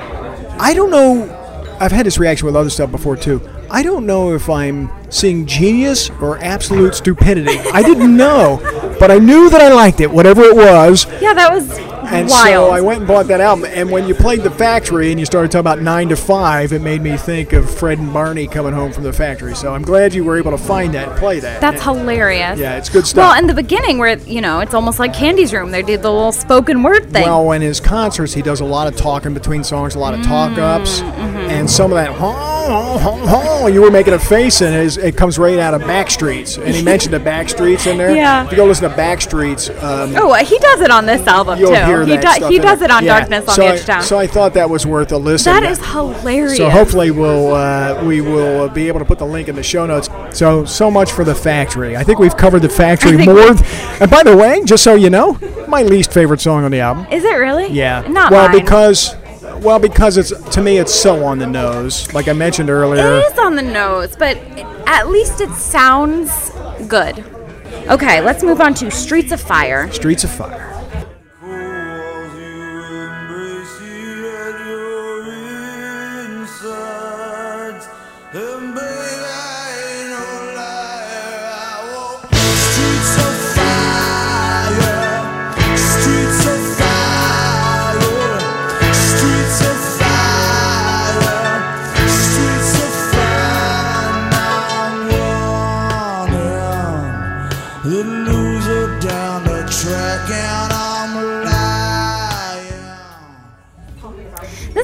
I don't know. I've had this reaction with other stuff before too. I don't know if I'm seeing genius or absolute stupidity. I didn't know, but I knew that I liked it, whatever it was. yeah, that was And wild. so I went and bought that album. And when you played the factory and you started talking about nine to five, it made me think of Fred and Barney coming home from the factory. So I'm glad you were able to find that and play that. That's hilarious. Yeah, it's good stuff. Well, in the beginning, where you know it's almost like Candy's Room, they did the little spoken word thing. Well, in his concerts, he does a lot of talking between songs, a lot of talk ups, and some of that. "Huh, huh, huh, huh," You were making a face, and it, it comes right out of Backstreets. And he mentioned the Backstreets in there. Yeah. If you go listen to Backstreets, um, oh, he does it on this album too. Hear he that do- stuff he does it on Yeah. Darkness on so the Edge. So I thought that was worth a listen. that is hilarious. So hopefully we'll uh, we will uh, be able to put the link in the show notes. So so much for the factory. I think we've covered the factory more. th- and by the way, just so you know, my least favorite song on the album. Is it really? Yeah. Not well, mine. because well because it's to me it's so on the nose. Like I mentioned earlier. It is on the nose, but at least it sounds good. Okay, let's move on to Streets of Fire. Streets of Fire.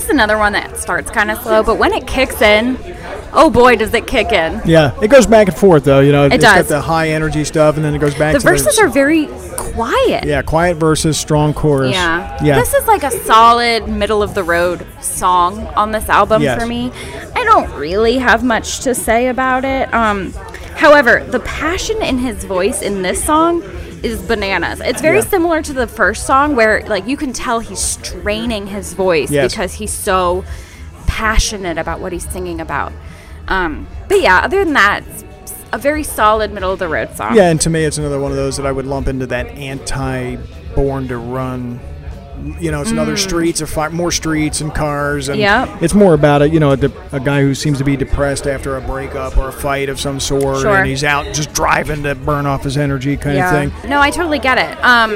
Is another one that starts kind of slow, but when it kicks in, oh boy, does it kick in. Yeah, it goes back and forth though. You know, It it's does. got the high energy stuff, and then it goes back The verses the, are very quiet. yeah, quiet verses, strong chorus. Yeah. yeah. This is like a solid middle of the road song on this album Yes. for me. I don't really have much to say about it. Um, however, the passion in his voice in this song is bananas. It's very Yeah. similar to the first song where like you can tell he's straining his voice Yes. because he's so passionate about what he's singing about. Um, but yeah, other than that, it's a very solid middle of the road song. Yeah, and to me, it's another one of those that I would lump into that anti-born to run. You know, it's another streets of fi- more streets and cars, and Mm. Yep. it's more about a you know a, de- a guy who seems to be depressed after a breakup or a fight of some sort, Sure. and he's out just driving to burn off his energy, kind of thing. No, I totally get it. Um,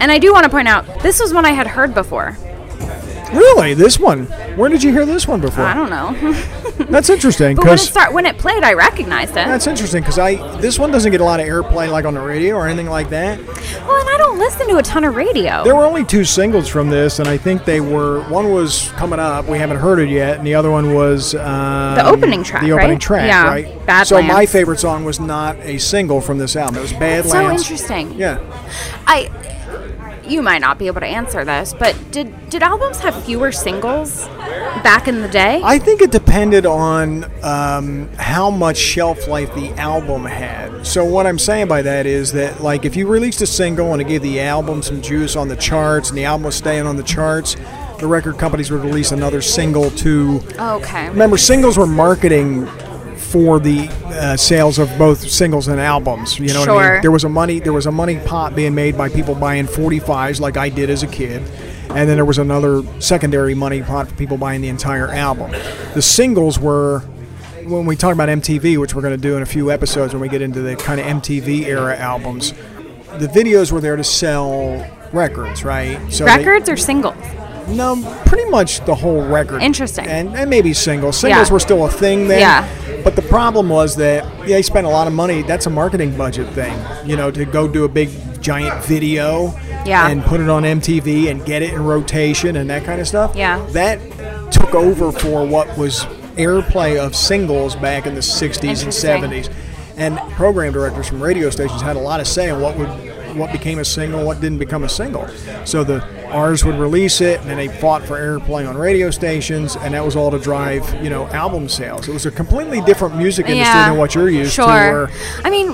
and I do want to point out this was one I had heard before. Really, this one? Where did you hear this one before? I don't know, That's interesting but when it because start when it played, I recognized it. that's interesting because I this one doesn't get a lot of airplay like on the radio or anything like that. well, and I don't listen to a ton of radio. There were only two singles from this, and I think they were one was coming up. We haven't heard it yet, and the other one was um, The opening track, The opening right? track, Yeah, right? Badlands. So my favorite song was not a single from this album. It was Badlands. so interesting. Yeah. I you might not be able to answer this, but did did albums have fewer singles back in the day? I think it depended on um, how much shelf life the album had. So what I'm saying by that is that, like, if you released a single and it gave the album some juice on the charts, and the album was staying on the charts, the record companies would release another single to. okay. Remember, singles were marketing for the uh, sales of both singles and albums. You know what I mean? There was a money there was a money pot being made by people buying 45s like I did as a kid. And then there was another secondary money pot for people buying the entire album. The singles were when we talk about MTV, which we're going to do in a few episodes when we get into the kind of MTV era albums, the videos were there to sell records, right? So they- Records or singles? No, pretty much the whole record. Interesting. And, and maybe singles. Singles Yeah. were still a thing then. Yeah. But the problem was that they spent a lot of money. That's a marketing budget thing, you know, to go do a big giant video Yeah. and put it on MTV and get it in rotation and that kind of stuff. Yeah. That took over for what was airplay of singles back in the 60s and 70s. And program directors from radio stations had a lot of say in what would what became a single, what didn't become a single. So the ours would release it, and then they fought for airplay on radio stations, and that was all to drive, you know, album sales. It was a completely different music industry than what you're used sure. to. Where, I mean,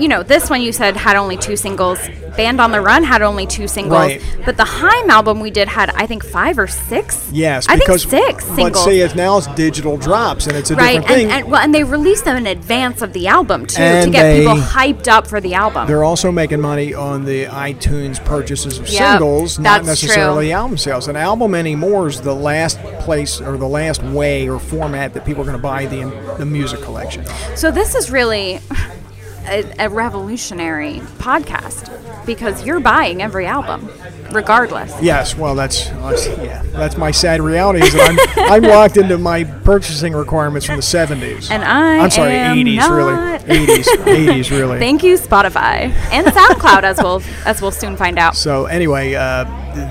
you know, this one you said had only two singles. Band on the Run had only two singles. Right. But the Haim album we did had, I think, five or six. yes, I think six but singles. see, it's now it's digital drops, and it's a right, different thing. and, and well, and they released them in advance of the album too, to And get people hyped up for the album. They're also making money on the iTunes purchases of Yep, singles, not necessarily true. album sales. An album anymore is the last place or the last way or format that people are going to buy the the music collection. So this is really a, a revolutionary podcast because you're buying every album, regardless. Yes, well, that's, that's yeah, that's my sad reality is that I'm I'm locked into my purchasing requirements from the 70s. And I I'm sorry, am 80s not. really, 80s, 80s really. Thank you, Spotify and SoundCloud, as we'll as we'll soon find out. So anyway, uh,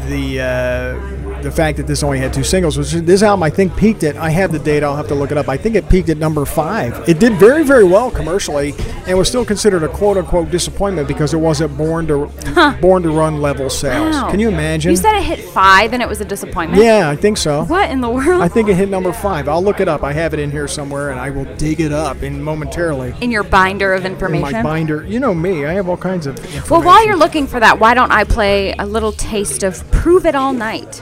the uh, the fact that this only had two singles, which this album I think peaked at. I have the date. I'll have to look it up. I think it peaked at number five. It did very very well commercially, and was still considered a quote unquote disappointment because it wasn't born to born to run level sales. Wow. Can you imagine? You said it hit five and it was a disappointment. yeah, I think so. What in the world? I think it hit number five. I'll look it up. I have it in here somewhere, and I will dig it up in momentarily. in your binder of In information. my binder, you know me. I have all kinds of. Information. well, while you're looking for that, why don't I play a little taste of "Prove It All Night"?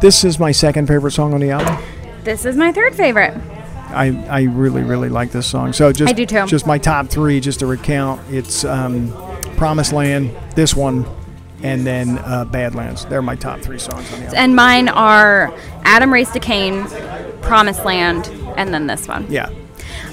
this is my second favorite song on the album. This is my third favorite. I, I really really like this song. So just I do too. just my top three, just to recount, it's um, "Promised Land," this one, and then uh, "Badlands." They're my top three songs on the album. And mine are Adam Raised a Cain, Promised Land, and then this one. Yeah,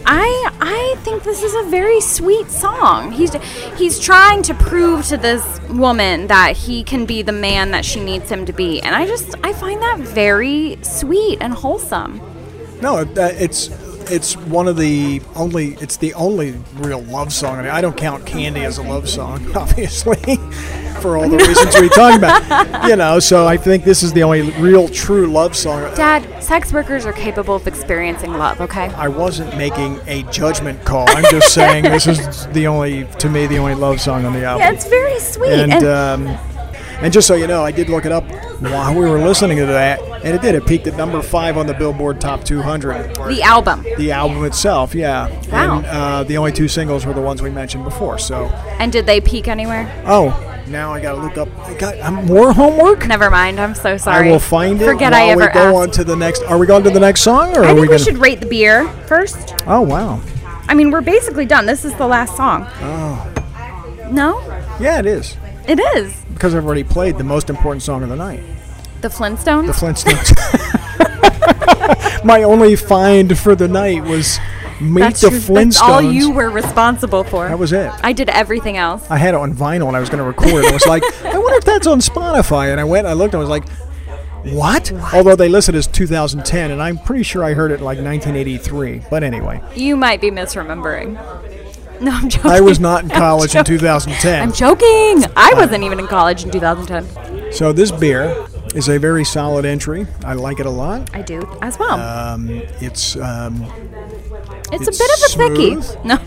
I I think this is a very sweet song. He's he's trying to prove to this woman that he can be the man that she needs him to be, and I just I find that very sweet and wholesome. no, uh, it's it's one of the only. It's the only real love song. I, mean, I don't count "Candy" as a love song, obviously, for all the reasons we talked about. You know, so I think this is the only real, true love song. Dad, sex workers are capable of experiencing love, okay? I wasn't making a judgment call. I'm just saying this is the only, to me, the only love song on the album. Yeah, it's very sweet. and and um, and just so you know, I did look it up while we were listening to that, and it did. It peaked at number five on the Billboard Top 200. the album. The album itself, yeah. Wow. And uh, the only two singles were the ones we mentioned before. So, And did they peak anywhere? oh, now I gotta look up. I got I'm more homework. Never mind. I'm so sorry. I will find it. Forget I ever we go on to the next. Are we going to the next song, or I are think we we, should rate the beer first. Oh wow. I mean, we're basically done. This is the last song. Oh. No, Yeah, it is it is. Because I've already played the most important song of the night, The Flintstones. the Flintstones. My only find for the night was meet that's, the your- Flintstones. that's all you were responsible for. That was it. I did everything else. I had it on vinyl and I was going to record it. I was like, I wonder if that's on Spotify. And I went, I looked, and I was like, what? Although they listed as 2010, and I'm pretty sure I heard it like 1983. But anyway, You might be misremembering. No, I'm joking. I was not in college in 2010. I'm joking. I wasn't even in college in 2010. So this beer is a very solid entry. I like it a lot. I do as well. Um, it's um, it's, it's a bit of a smooth. thickie. No.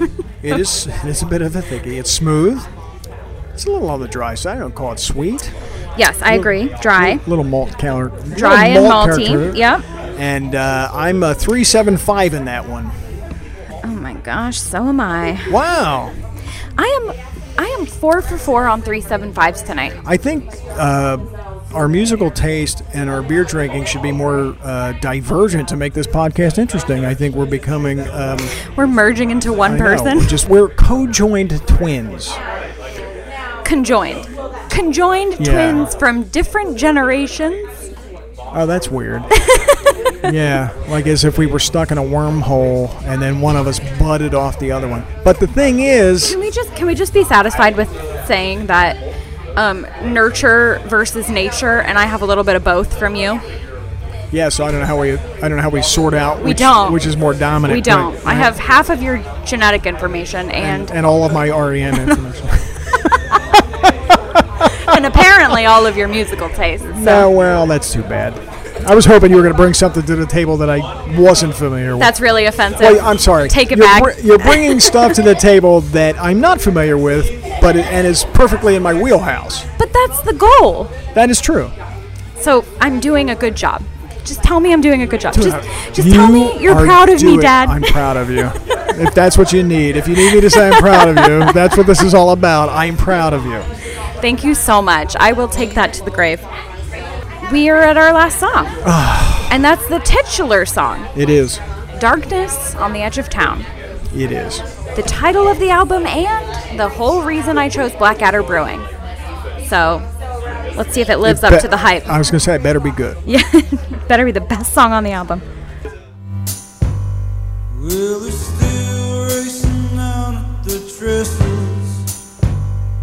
it is it is a bit of a thickie. It's smooth. It's a little on the dry side. I don't call it sweet. yes, I agree. Dry. Little malt counter. Dry little and malty. Yep. And uh, I'm a three seven five in that one. Gosh, so am I. Wow. I am I am four for four on three seven fives tonight. I think uh, our musical taste and our beer drinking should be more uh, divergent to make this podcast interesting. I think we're becoming um, We're merging into one I know, person. we're just we're co-joined twins. Conjoined. Conjoined Yeah. twins from different generations. Oh, that's weird. yeah, like as if we were stuck in a wormhole and then one of us butted off the other one. But the thing is, Can we just can we just be satisfied with saying that um, nurture versus nature, and I have a little bit of both from you. yeah. So I don't know how we I don't know how we sort out We which, don't. which is more dominant. We don't. right? I have half of your genetic information and and all of my REM information. and apparently all of your musical tastes. So No, well, that's too bad. I was hoping you were going to bring something to the table that I wasn't familiar with. that's really offensive. Well, I'm sorry. Take it you're back. br- you're bringing stuff to the table that I'm not familiar with, but it, and is perfectly in my wheelhouse. but that's the goal. That is true. So I'm doing a good job. Just tell me I'm doing a good job. Just, just You tell me you're proud of me, Dad. I'm proud of you. if that's what you need, if you need me to say I'm proud of you, that's what this is all about. I'm proud of you. Thank you so much. I will take that to the grave. We are at our last song. Ah. and that's the titular song, It is. Darkness on the Edge of Town. It is. The title of the album and the whole reason I chose Blackadder Brewing. So let's see if it lives up Be- to the hype. I was going to say it better be good. Yeah, better be the best song on the album. Well, they're still racing down at the trestles,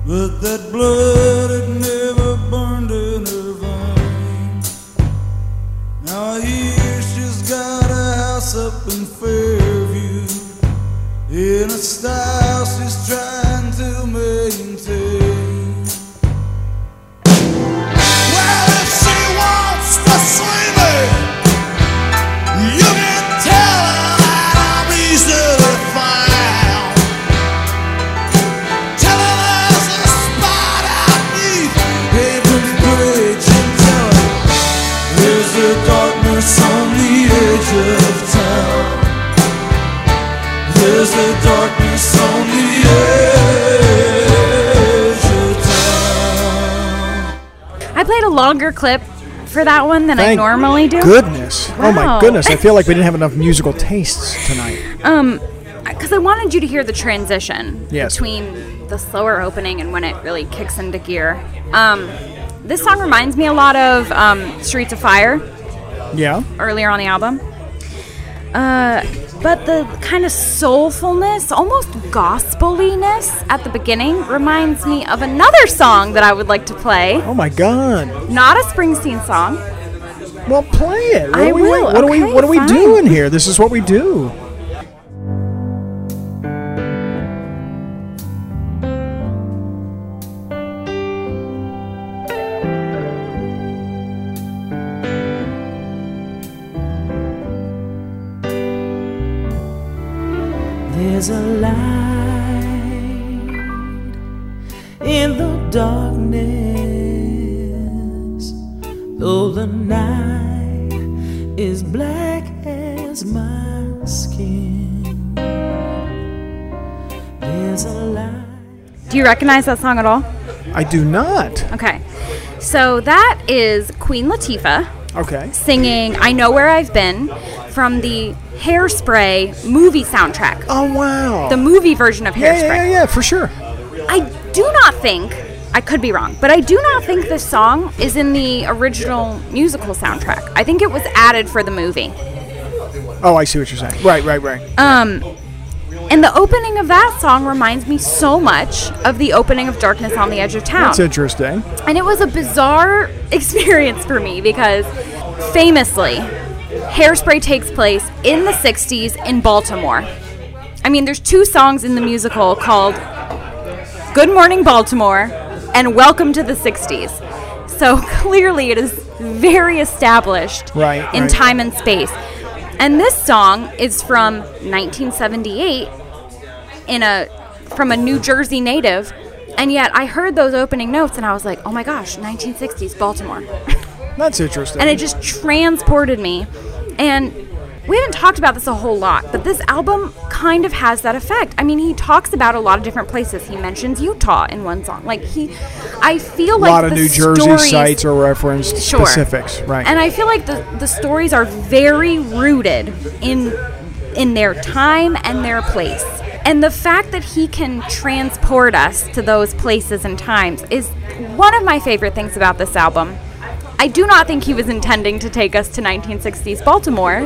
but that blood had never burned Now hear she's got a house up in Fairview, in a style she's trying to maintain. A darkness on the edge of town. I played a longer clip for that one than I normally do. Goodness. Oh my goodness. I feel like we didn't have enough musical tastes tonight. Um, because I wanted you to hear the transition Yes. between the slower opening and when it really kicks into gear. Um, this song reminds me a lot of um, Streets of Fire Yeah. earlier on the album. Uh, but the kind of soulfulness, almost gospeliness at the beginning reminds me of another song that I would like to play. Oh my God. Not a Springsteen song. Well, play it. What I are we, will. What are we? Okay, What are we fine. doing here? This is what we do. You recognize that song at all? I do not. Okay. So that is Queen Latifah Okay. singing I Know Where I've Been from the Hairspray movie soundtrack. Oh wow. The movie version of yeah, Hairspray. yeah, yeah, yeah, for sure. I do not think, I could be wrong, but I do not think this song is in the original musical soundtrack. I think it was added for the movie. Oh, I see what you're saying. Right, right, right. Um, and the opening of that song reminds me so much of the opening of Darkness on the Edge of Town. That's interesting. And it was a bizarre experience for me because famously, Hairspray takes place in the 60s in Baltimore. I mean, there's two songs in the musical called Good Morning Baltimore and Welcome to the 60s. So clearly, it is very established Right, in right. time and space. And this song is from 1978 in a from a New Jersey native, and yet I heard those opening notes and I was like, "Oh my gosh, 1960s Baltimore." That's interesting. and it just transported me. And we haven't talked about this a whole lot, but this album kind of has that effect. I mean, he talks about a lot of different places. He mentions Utah in one song. Like he I feel like a like lot of the New Jersey sites are referenced Sure. specifics, right? And I feel like the, the stories are very rooted in in their time and their place. And the fact that he can transport us to those places and times is one of my favorite things about this album. I do not think he was intending to take us to 1960s Baltimore,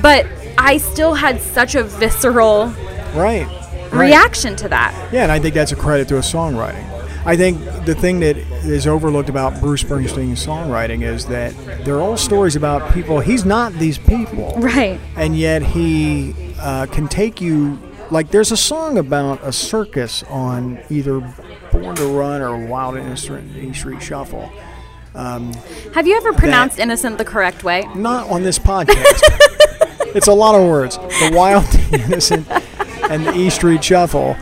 but I still had such a visceral right. right. reaction to that. Yeah, and I think that's a credit to his songwriting. I think the thing that is overlooked about Bruce Springsteen's songwriting is that they're all stories about people. He's not these people. Right. And yet he uh, can take you. Like, there's a song about a circus on either Born to Run or Wild in E Street Shuffle. Have you ever pronounced innocent the correct way? Not on this podcast. it's a lot of words. The Wild, Innocent, and the E Street Shuffle.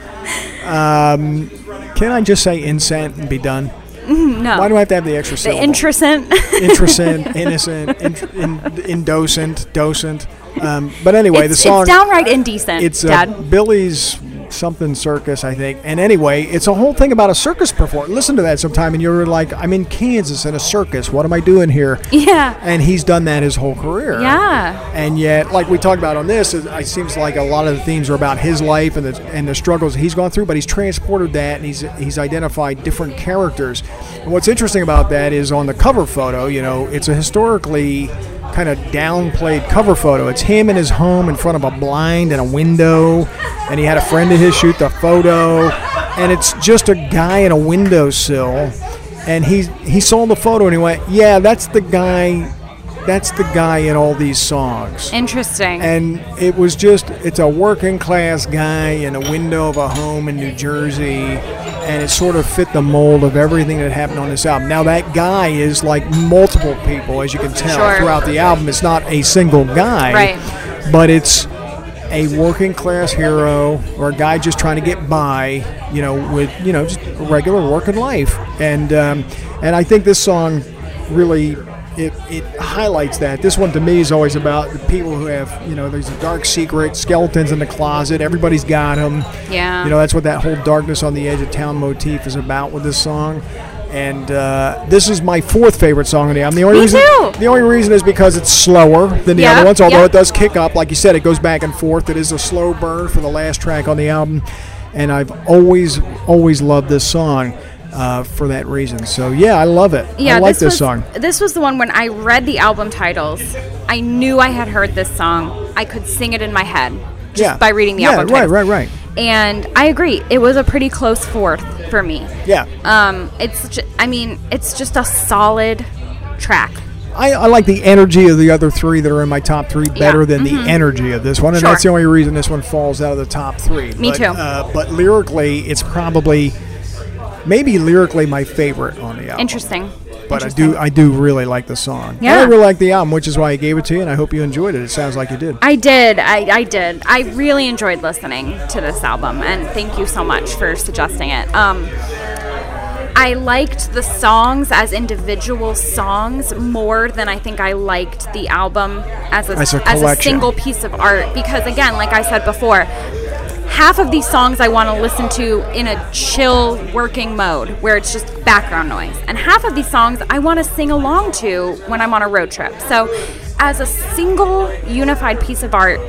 Um, can I just say incent and be done? No. Why do I have to have the extra syllable? the interesant. Interesent, innocent, int- in, indocent, docent. Um, but anyway, the song. it's downright indecent, it's uh, Dad. Billy's something circus, I think. And anyway, it's a whole thing about a circus performance. Listen to that sometime, and you're like, I'm in Kansas in a circus. What am I doing here? Yeah. And he's done that his whole career. Yeah. And yet, like we talked about on this, it, it seems like a lot of the themes are about his life and the and the struggles he's gone through. But he's transported that, and he's he's identified different characters. And what's interesting about that is on the cover photo, you know, it's a historically kind of downplayed cover photo. It's him in his home in front of a blind and a window, and he had a friend of his shoot the photo, and it's just a guy in a windowsill. And he he saw the photo and he went, "Yeah, that's the guy. That's the guy in all these songs." Interesting. and it was just it's a working class guy in a window of a home in New Jersey and it sort of fit the mold of everything that happened on this album. Now that guy is like multiple people as you can tell Sure. throughout the album. It's not a single guy. Right. But it's a working class hero or a guy just trying to get by, you know, with you know just regular working life. And um, and I think this song really it, it highlights that. This one to me is always about the people who have you know there's a dark secret, skeletons in the closet. Everybody's got them. Yeah. You know that's what that whole darkness on the edge of town motif is about with this song. And uh, this is my fourth favorite song on the album. The only Me reason, too. The only reason is because it's slower than the Yeah, other ones. Although yeah. it does kick up, like you said, it goes back and forth. It is a slow burn for the last track on the album, and I've always, always loved this song uh, for that reason. So yeah, I love it. yeah, I like this, this, was, song. This was the one when I read the album titles, I knew I had heard this song. I could sing it in my head just yeah, by reading the yeah, album titles. right, right. Right. And I agree, it was a pretty close fourth for me. Yeah, Um, it's, ju- I mean, it's just a solid track. I, I like the energy of the other three that are in my top three better than the energy of this one, and Mm-hmm. Sure. that's the only reason this one falls out of the top three. Me but, too. Uh, but lyrically, it's probably maybe lyrically my favorite on the album. Interesting. but I do I do really like the song. And Yeah. I really like the album, which is why I gave it to you, and I hope you enjoyed it. It sounds like you did. I did. I, I did. I really enjoyed listening to this album, and thank you so much for suggesting it. Um, I liked the songs as individual songs more than I think I liked the album as a, As a as a single piece of art. Because again, like I said before, half of these songs I want to listen to in a chill working mode where it's just background noise. And half of these songs I want to sing along to when I'm on a road trip. So, as a single unified piece of art,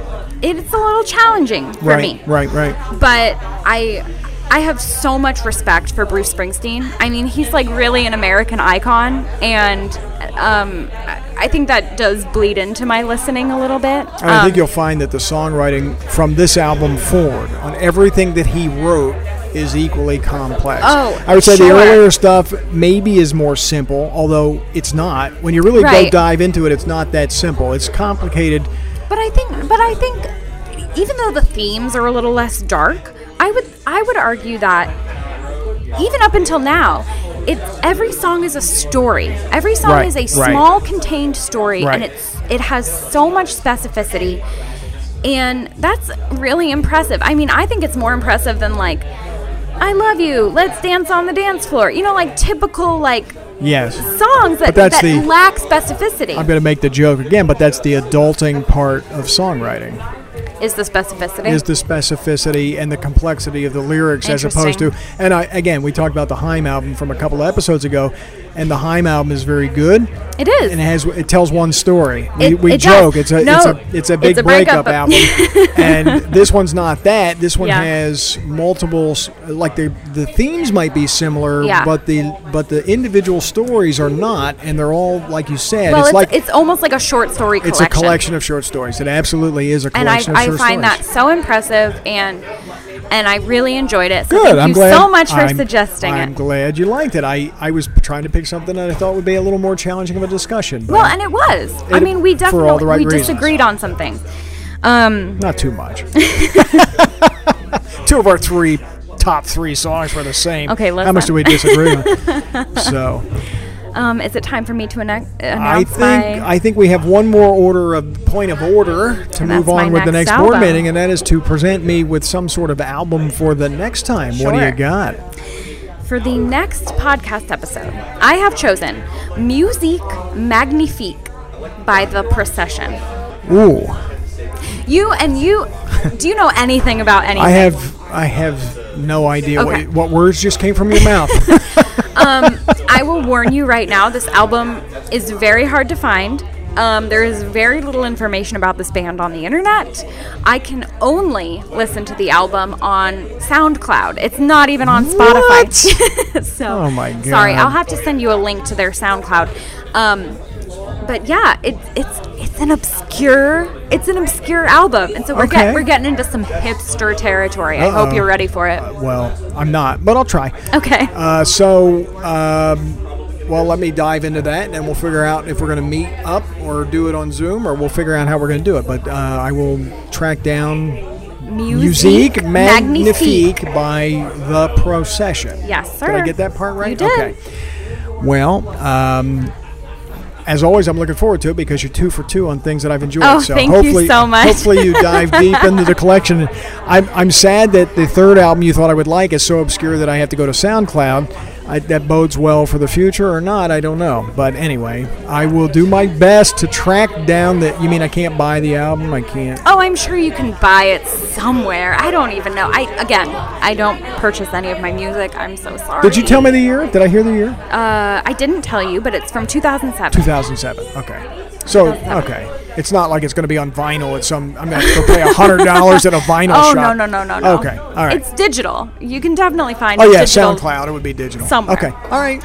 it's a little challenging for right, me. right, right. But I I have so much respect for Bruce Springsteen. I mean, he's like really an American icon and um, I think that does bleed into my listening a little bit. And I think Um, you'll find that the songwriting from this album forward on everything that he wrote is equally complex. Oh, I would say the earlier stuff maybe is more simple, although it's not. When you really go dive into it, it's not that simple. It's complicated. But I think, but I think, even though the themes are a little less dark, I would, I would argue that even up until now, it's every song is a story. Every song Right, is a right. small contained story, Right. and it's it has so much specificity, and that's really impressive. I mean, I think it's more impressive than like. I love you. Let's dance on the dance floor. You know, like typical like Yes. songs that, that's that the- lack specificity. I'm going to make the joke again, but that's the adulting part of songwriting. Is the specificity? is the specificity and the complexity of the lyrics as opposed to and I again we talked about the Haim album from a couple of episodes ago and the Haim album is very good it is. and it has it tells one story we, It- we it does. joke it's a No, it's a it's a big it's a breakup, breakup, album and this one's not that this one Yeah. has multiple like the the themes might be similar Yeah. but the but the individual stories are not and they're all like you said well, it's, it's, like it's almost like a short story collection. it's a collection of short stories it absolutely is a collection I find stories that so impressive and and I really enjoyed it. So Good. thank I'm you glad. so much for I'm- suggesting I'm it. glad you liked it. I, I was trying to pick something that I thought would be a little more challenging of a discussion. Well, and it was. I mean, we definitely right we reasons. disagreed on some things. Um, not too much. Two of our three top three songs were the same. Okay, How much do we disagree on? So um, is it time for me to announce, I think? I think we have one more order of point of order to move on with the next next board meeting, and that is to present me with some sort of album for the next time. What do you got? For the next podcast episode, I have chosen Musique Magnifique by The Procession. Ooh, You and you, do you know anything about anything? I have I have no idea Okay. what, what words just came from your mouth. um, I will warn you right now, this album is very hard to find. Um, there is very little information about this band on the internet. I can only listen to the album on SoundCloud. It's not even on Spotify. so, Oh my god! sorry, I'll have to send you a link to their SoundCloud. Um, but yeah, it, it's it's an obscure it's an obscure album, and so we're Okay. get, we're getting into some hipster territory. I hope you're ready for it. well, I'm not, but I'll try. Okay. Uh, so, um, well, let me dive into that, and then we'll figure out if we're going to meet up or do it on Zoom, or we'll figure out how we're going to do it. But uh, I will track down Musique Magnifique by The Procession. Yes, sir. Did I get that part right? You did. Okay. Well, um, as always, I'm looking forward to it because you're two for two on things that I've enjoyed. Oh, so thank you hopefully, so much. hopefully, you dive deep into the collection. I'm, I'm sad that the third album you thought I would like is so obscure that I have to go to SoundCloud. I, that bodes well for the future or not, I don't know. But anyway, I will do my best to track down that. You mean I can't buy the album? I can't. Oh, I'm sure you can buy it somewhere. I don't even know. I again, I don't purchase any of my music. I'm so sorry. Did you tell me the year? Did I hear the year? Uh, I didn't tell you, but it's from 2007. 2007. Okay. So okay, it's not like it's going to be on vinyl. It's some. I'm going to go pay hundred dollars at a vinyl Oh shop. no no no no no. Okay. All right. It's digital. You can definitely find. oh yeah. SoundCloud. It would be digital. somewhere. Okay. All right.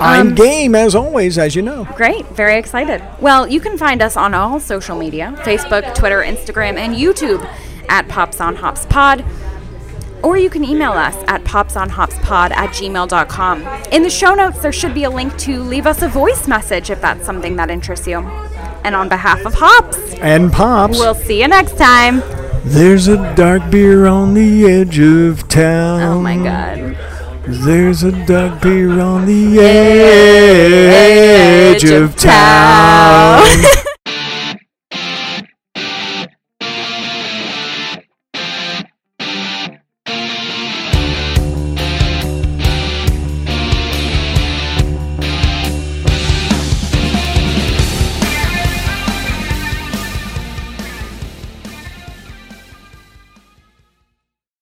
I'm Um, game as always, as you know. Great, very excited. Well, you can find us on all social media Facebook, Twitter, Instagram, and YouTube at Pops on Hops Pod. Or you can email us at popsonhopspod at gmail.com. In the show notes, there should be a link to leave us a voice message if that's something that interests you. And on behalf of Hops, And pops. we'll see you next time. There's a dark beer on the edge of town. Oh my god. There's a dark beer on the edge of town.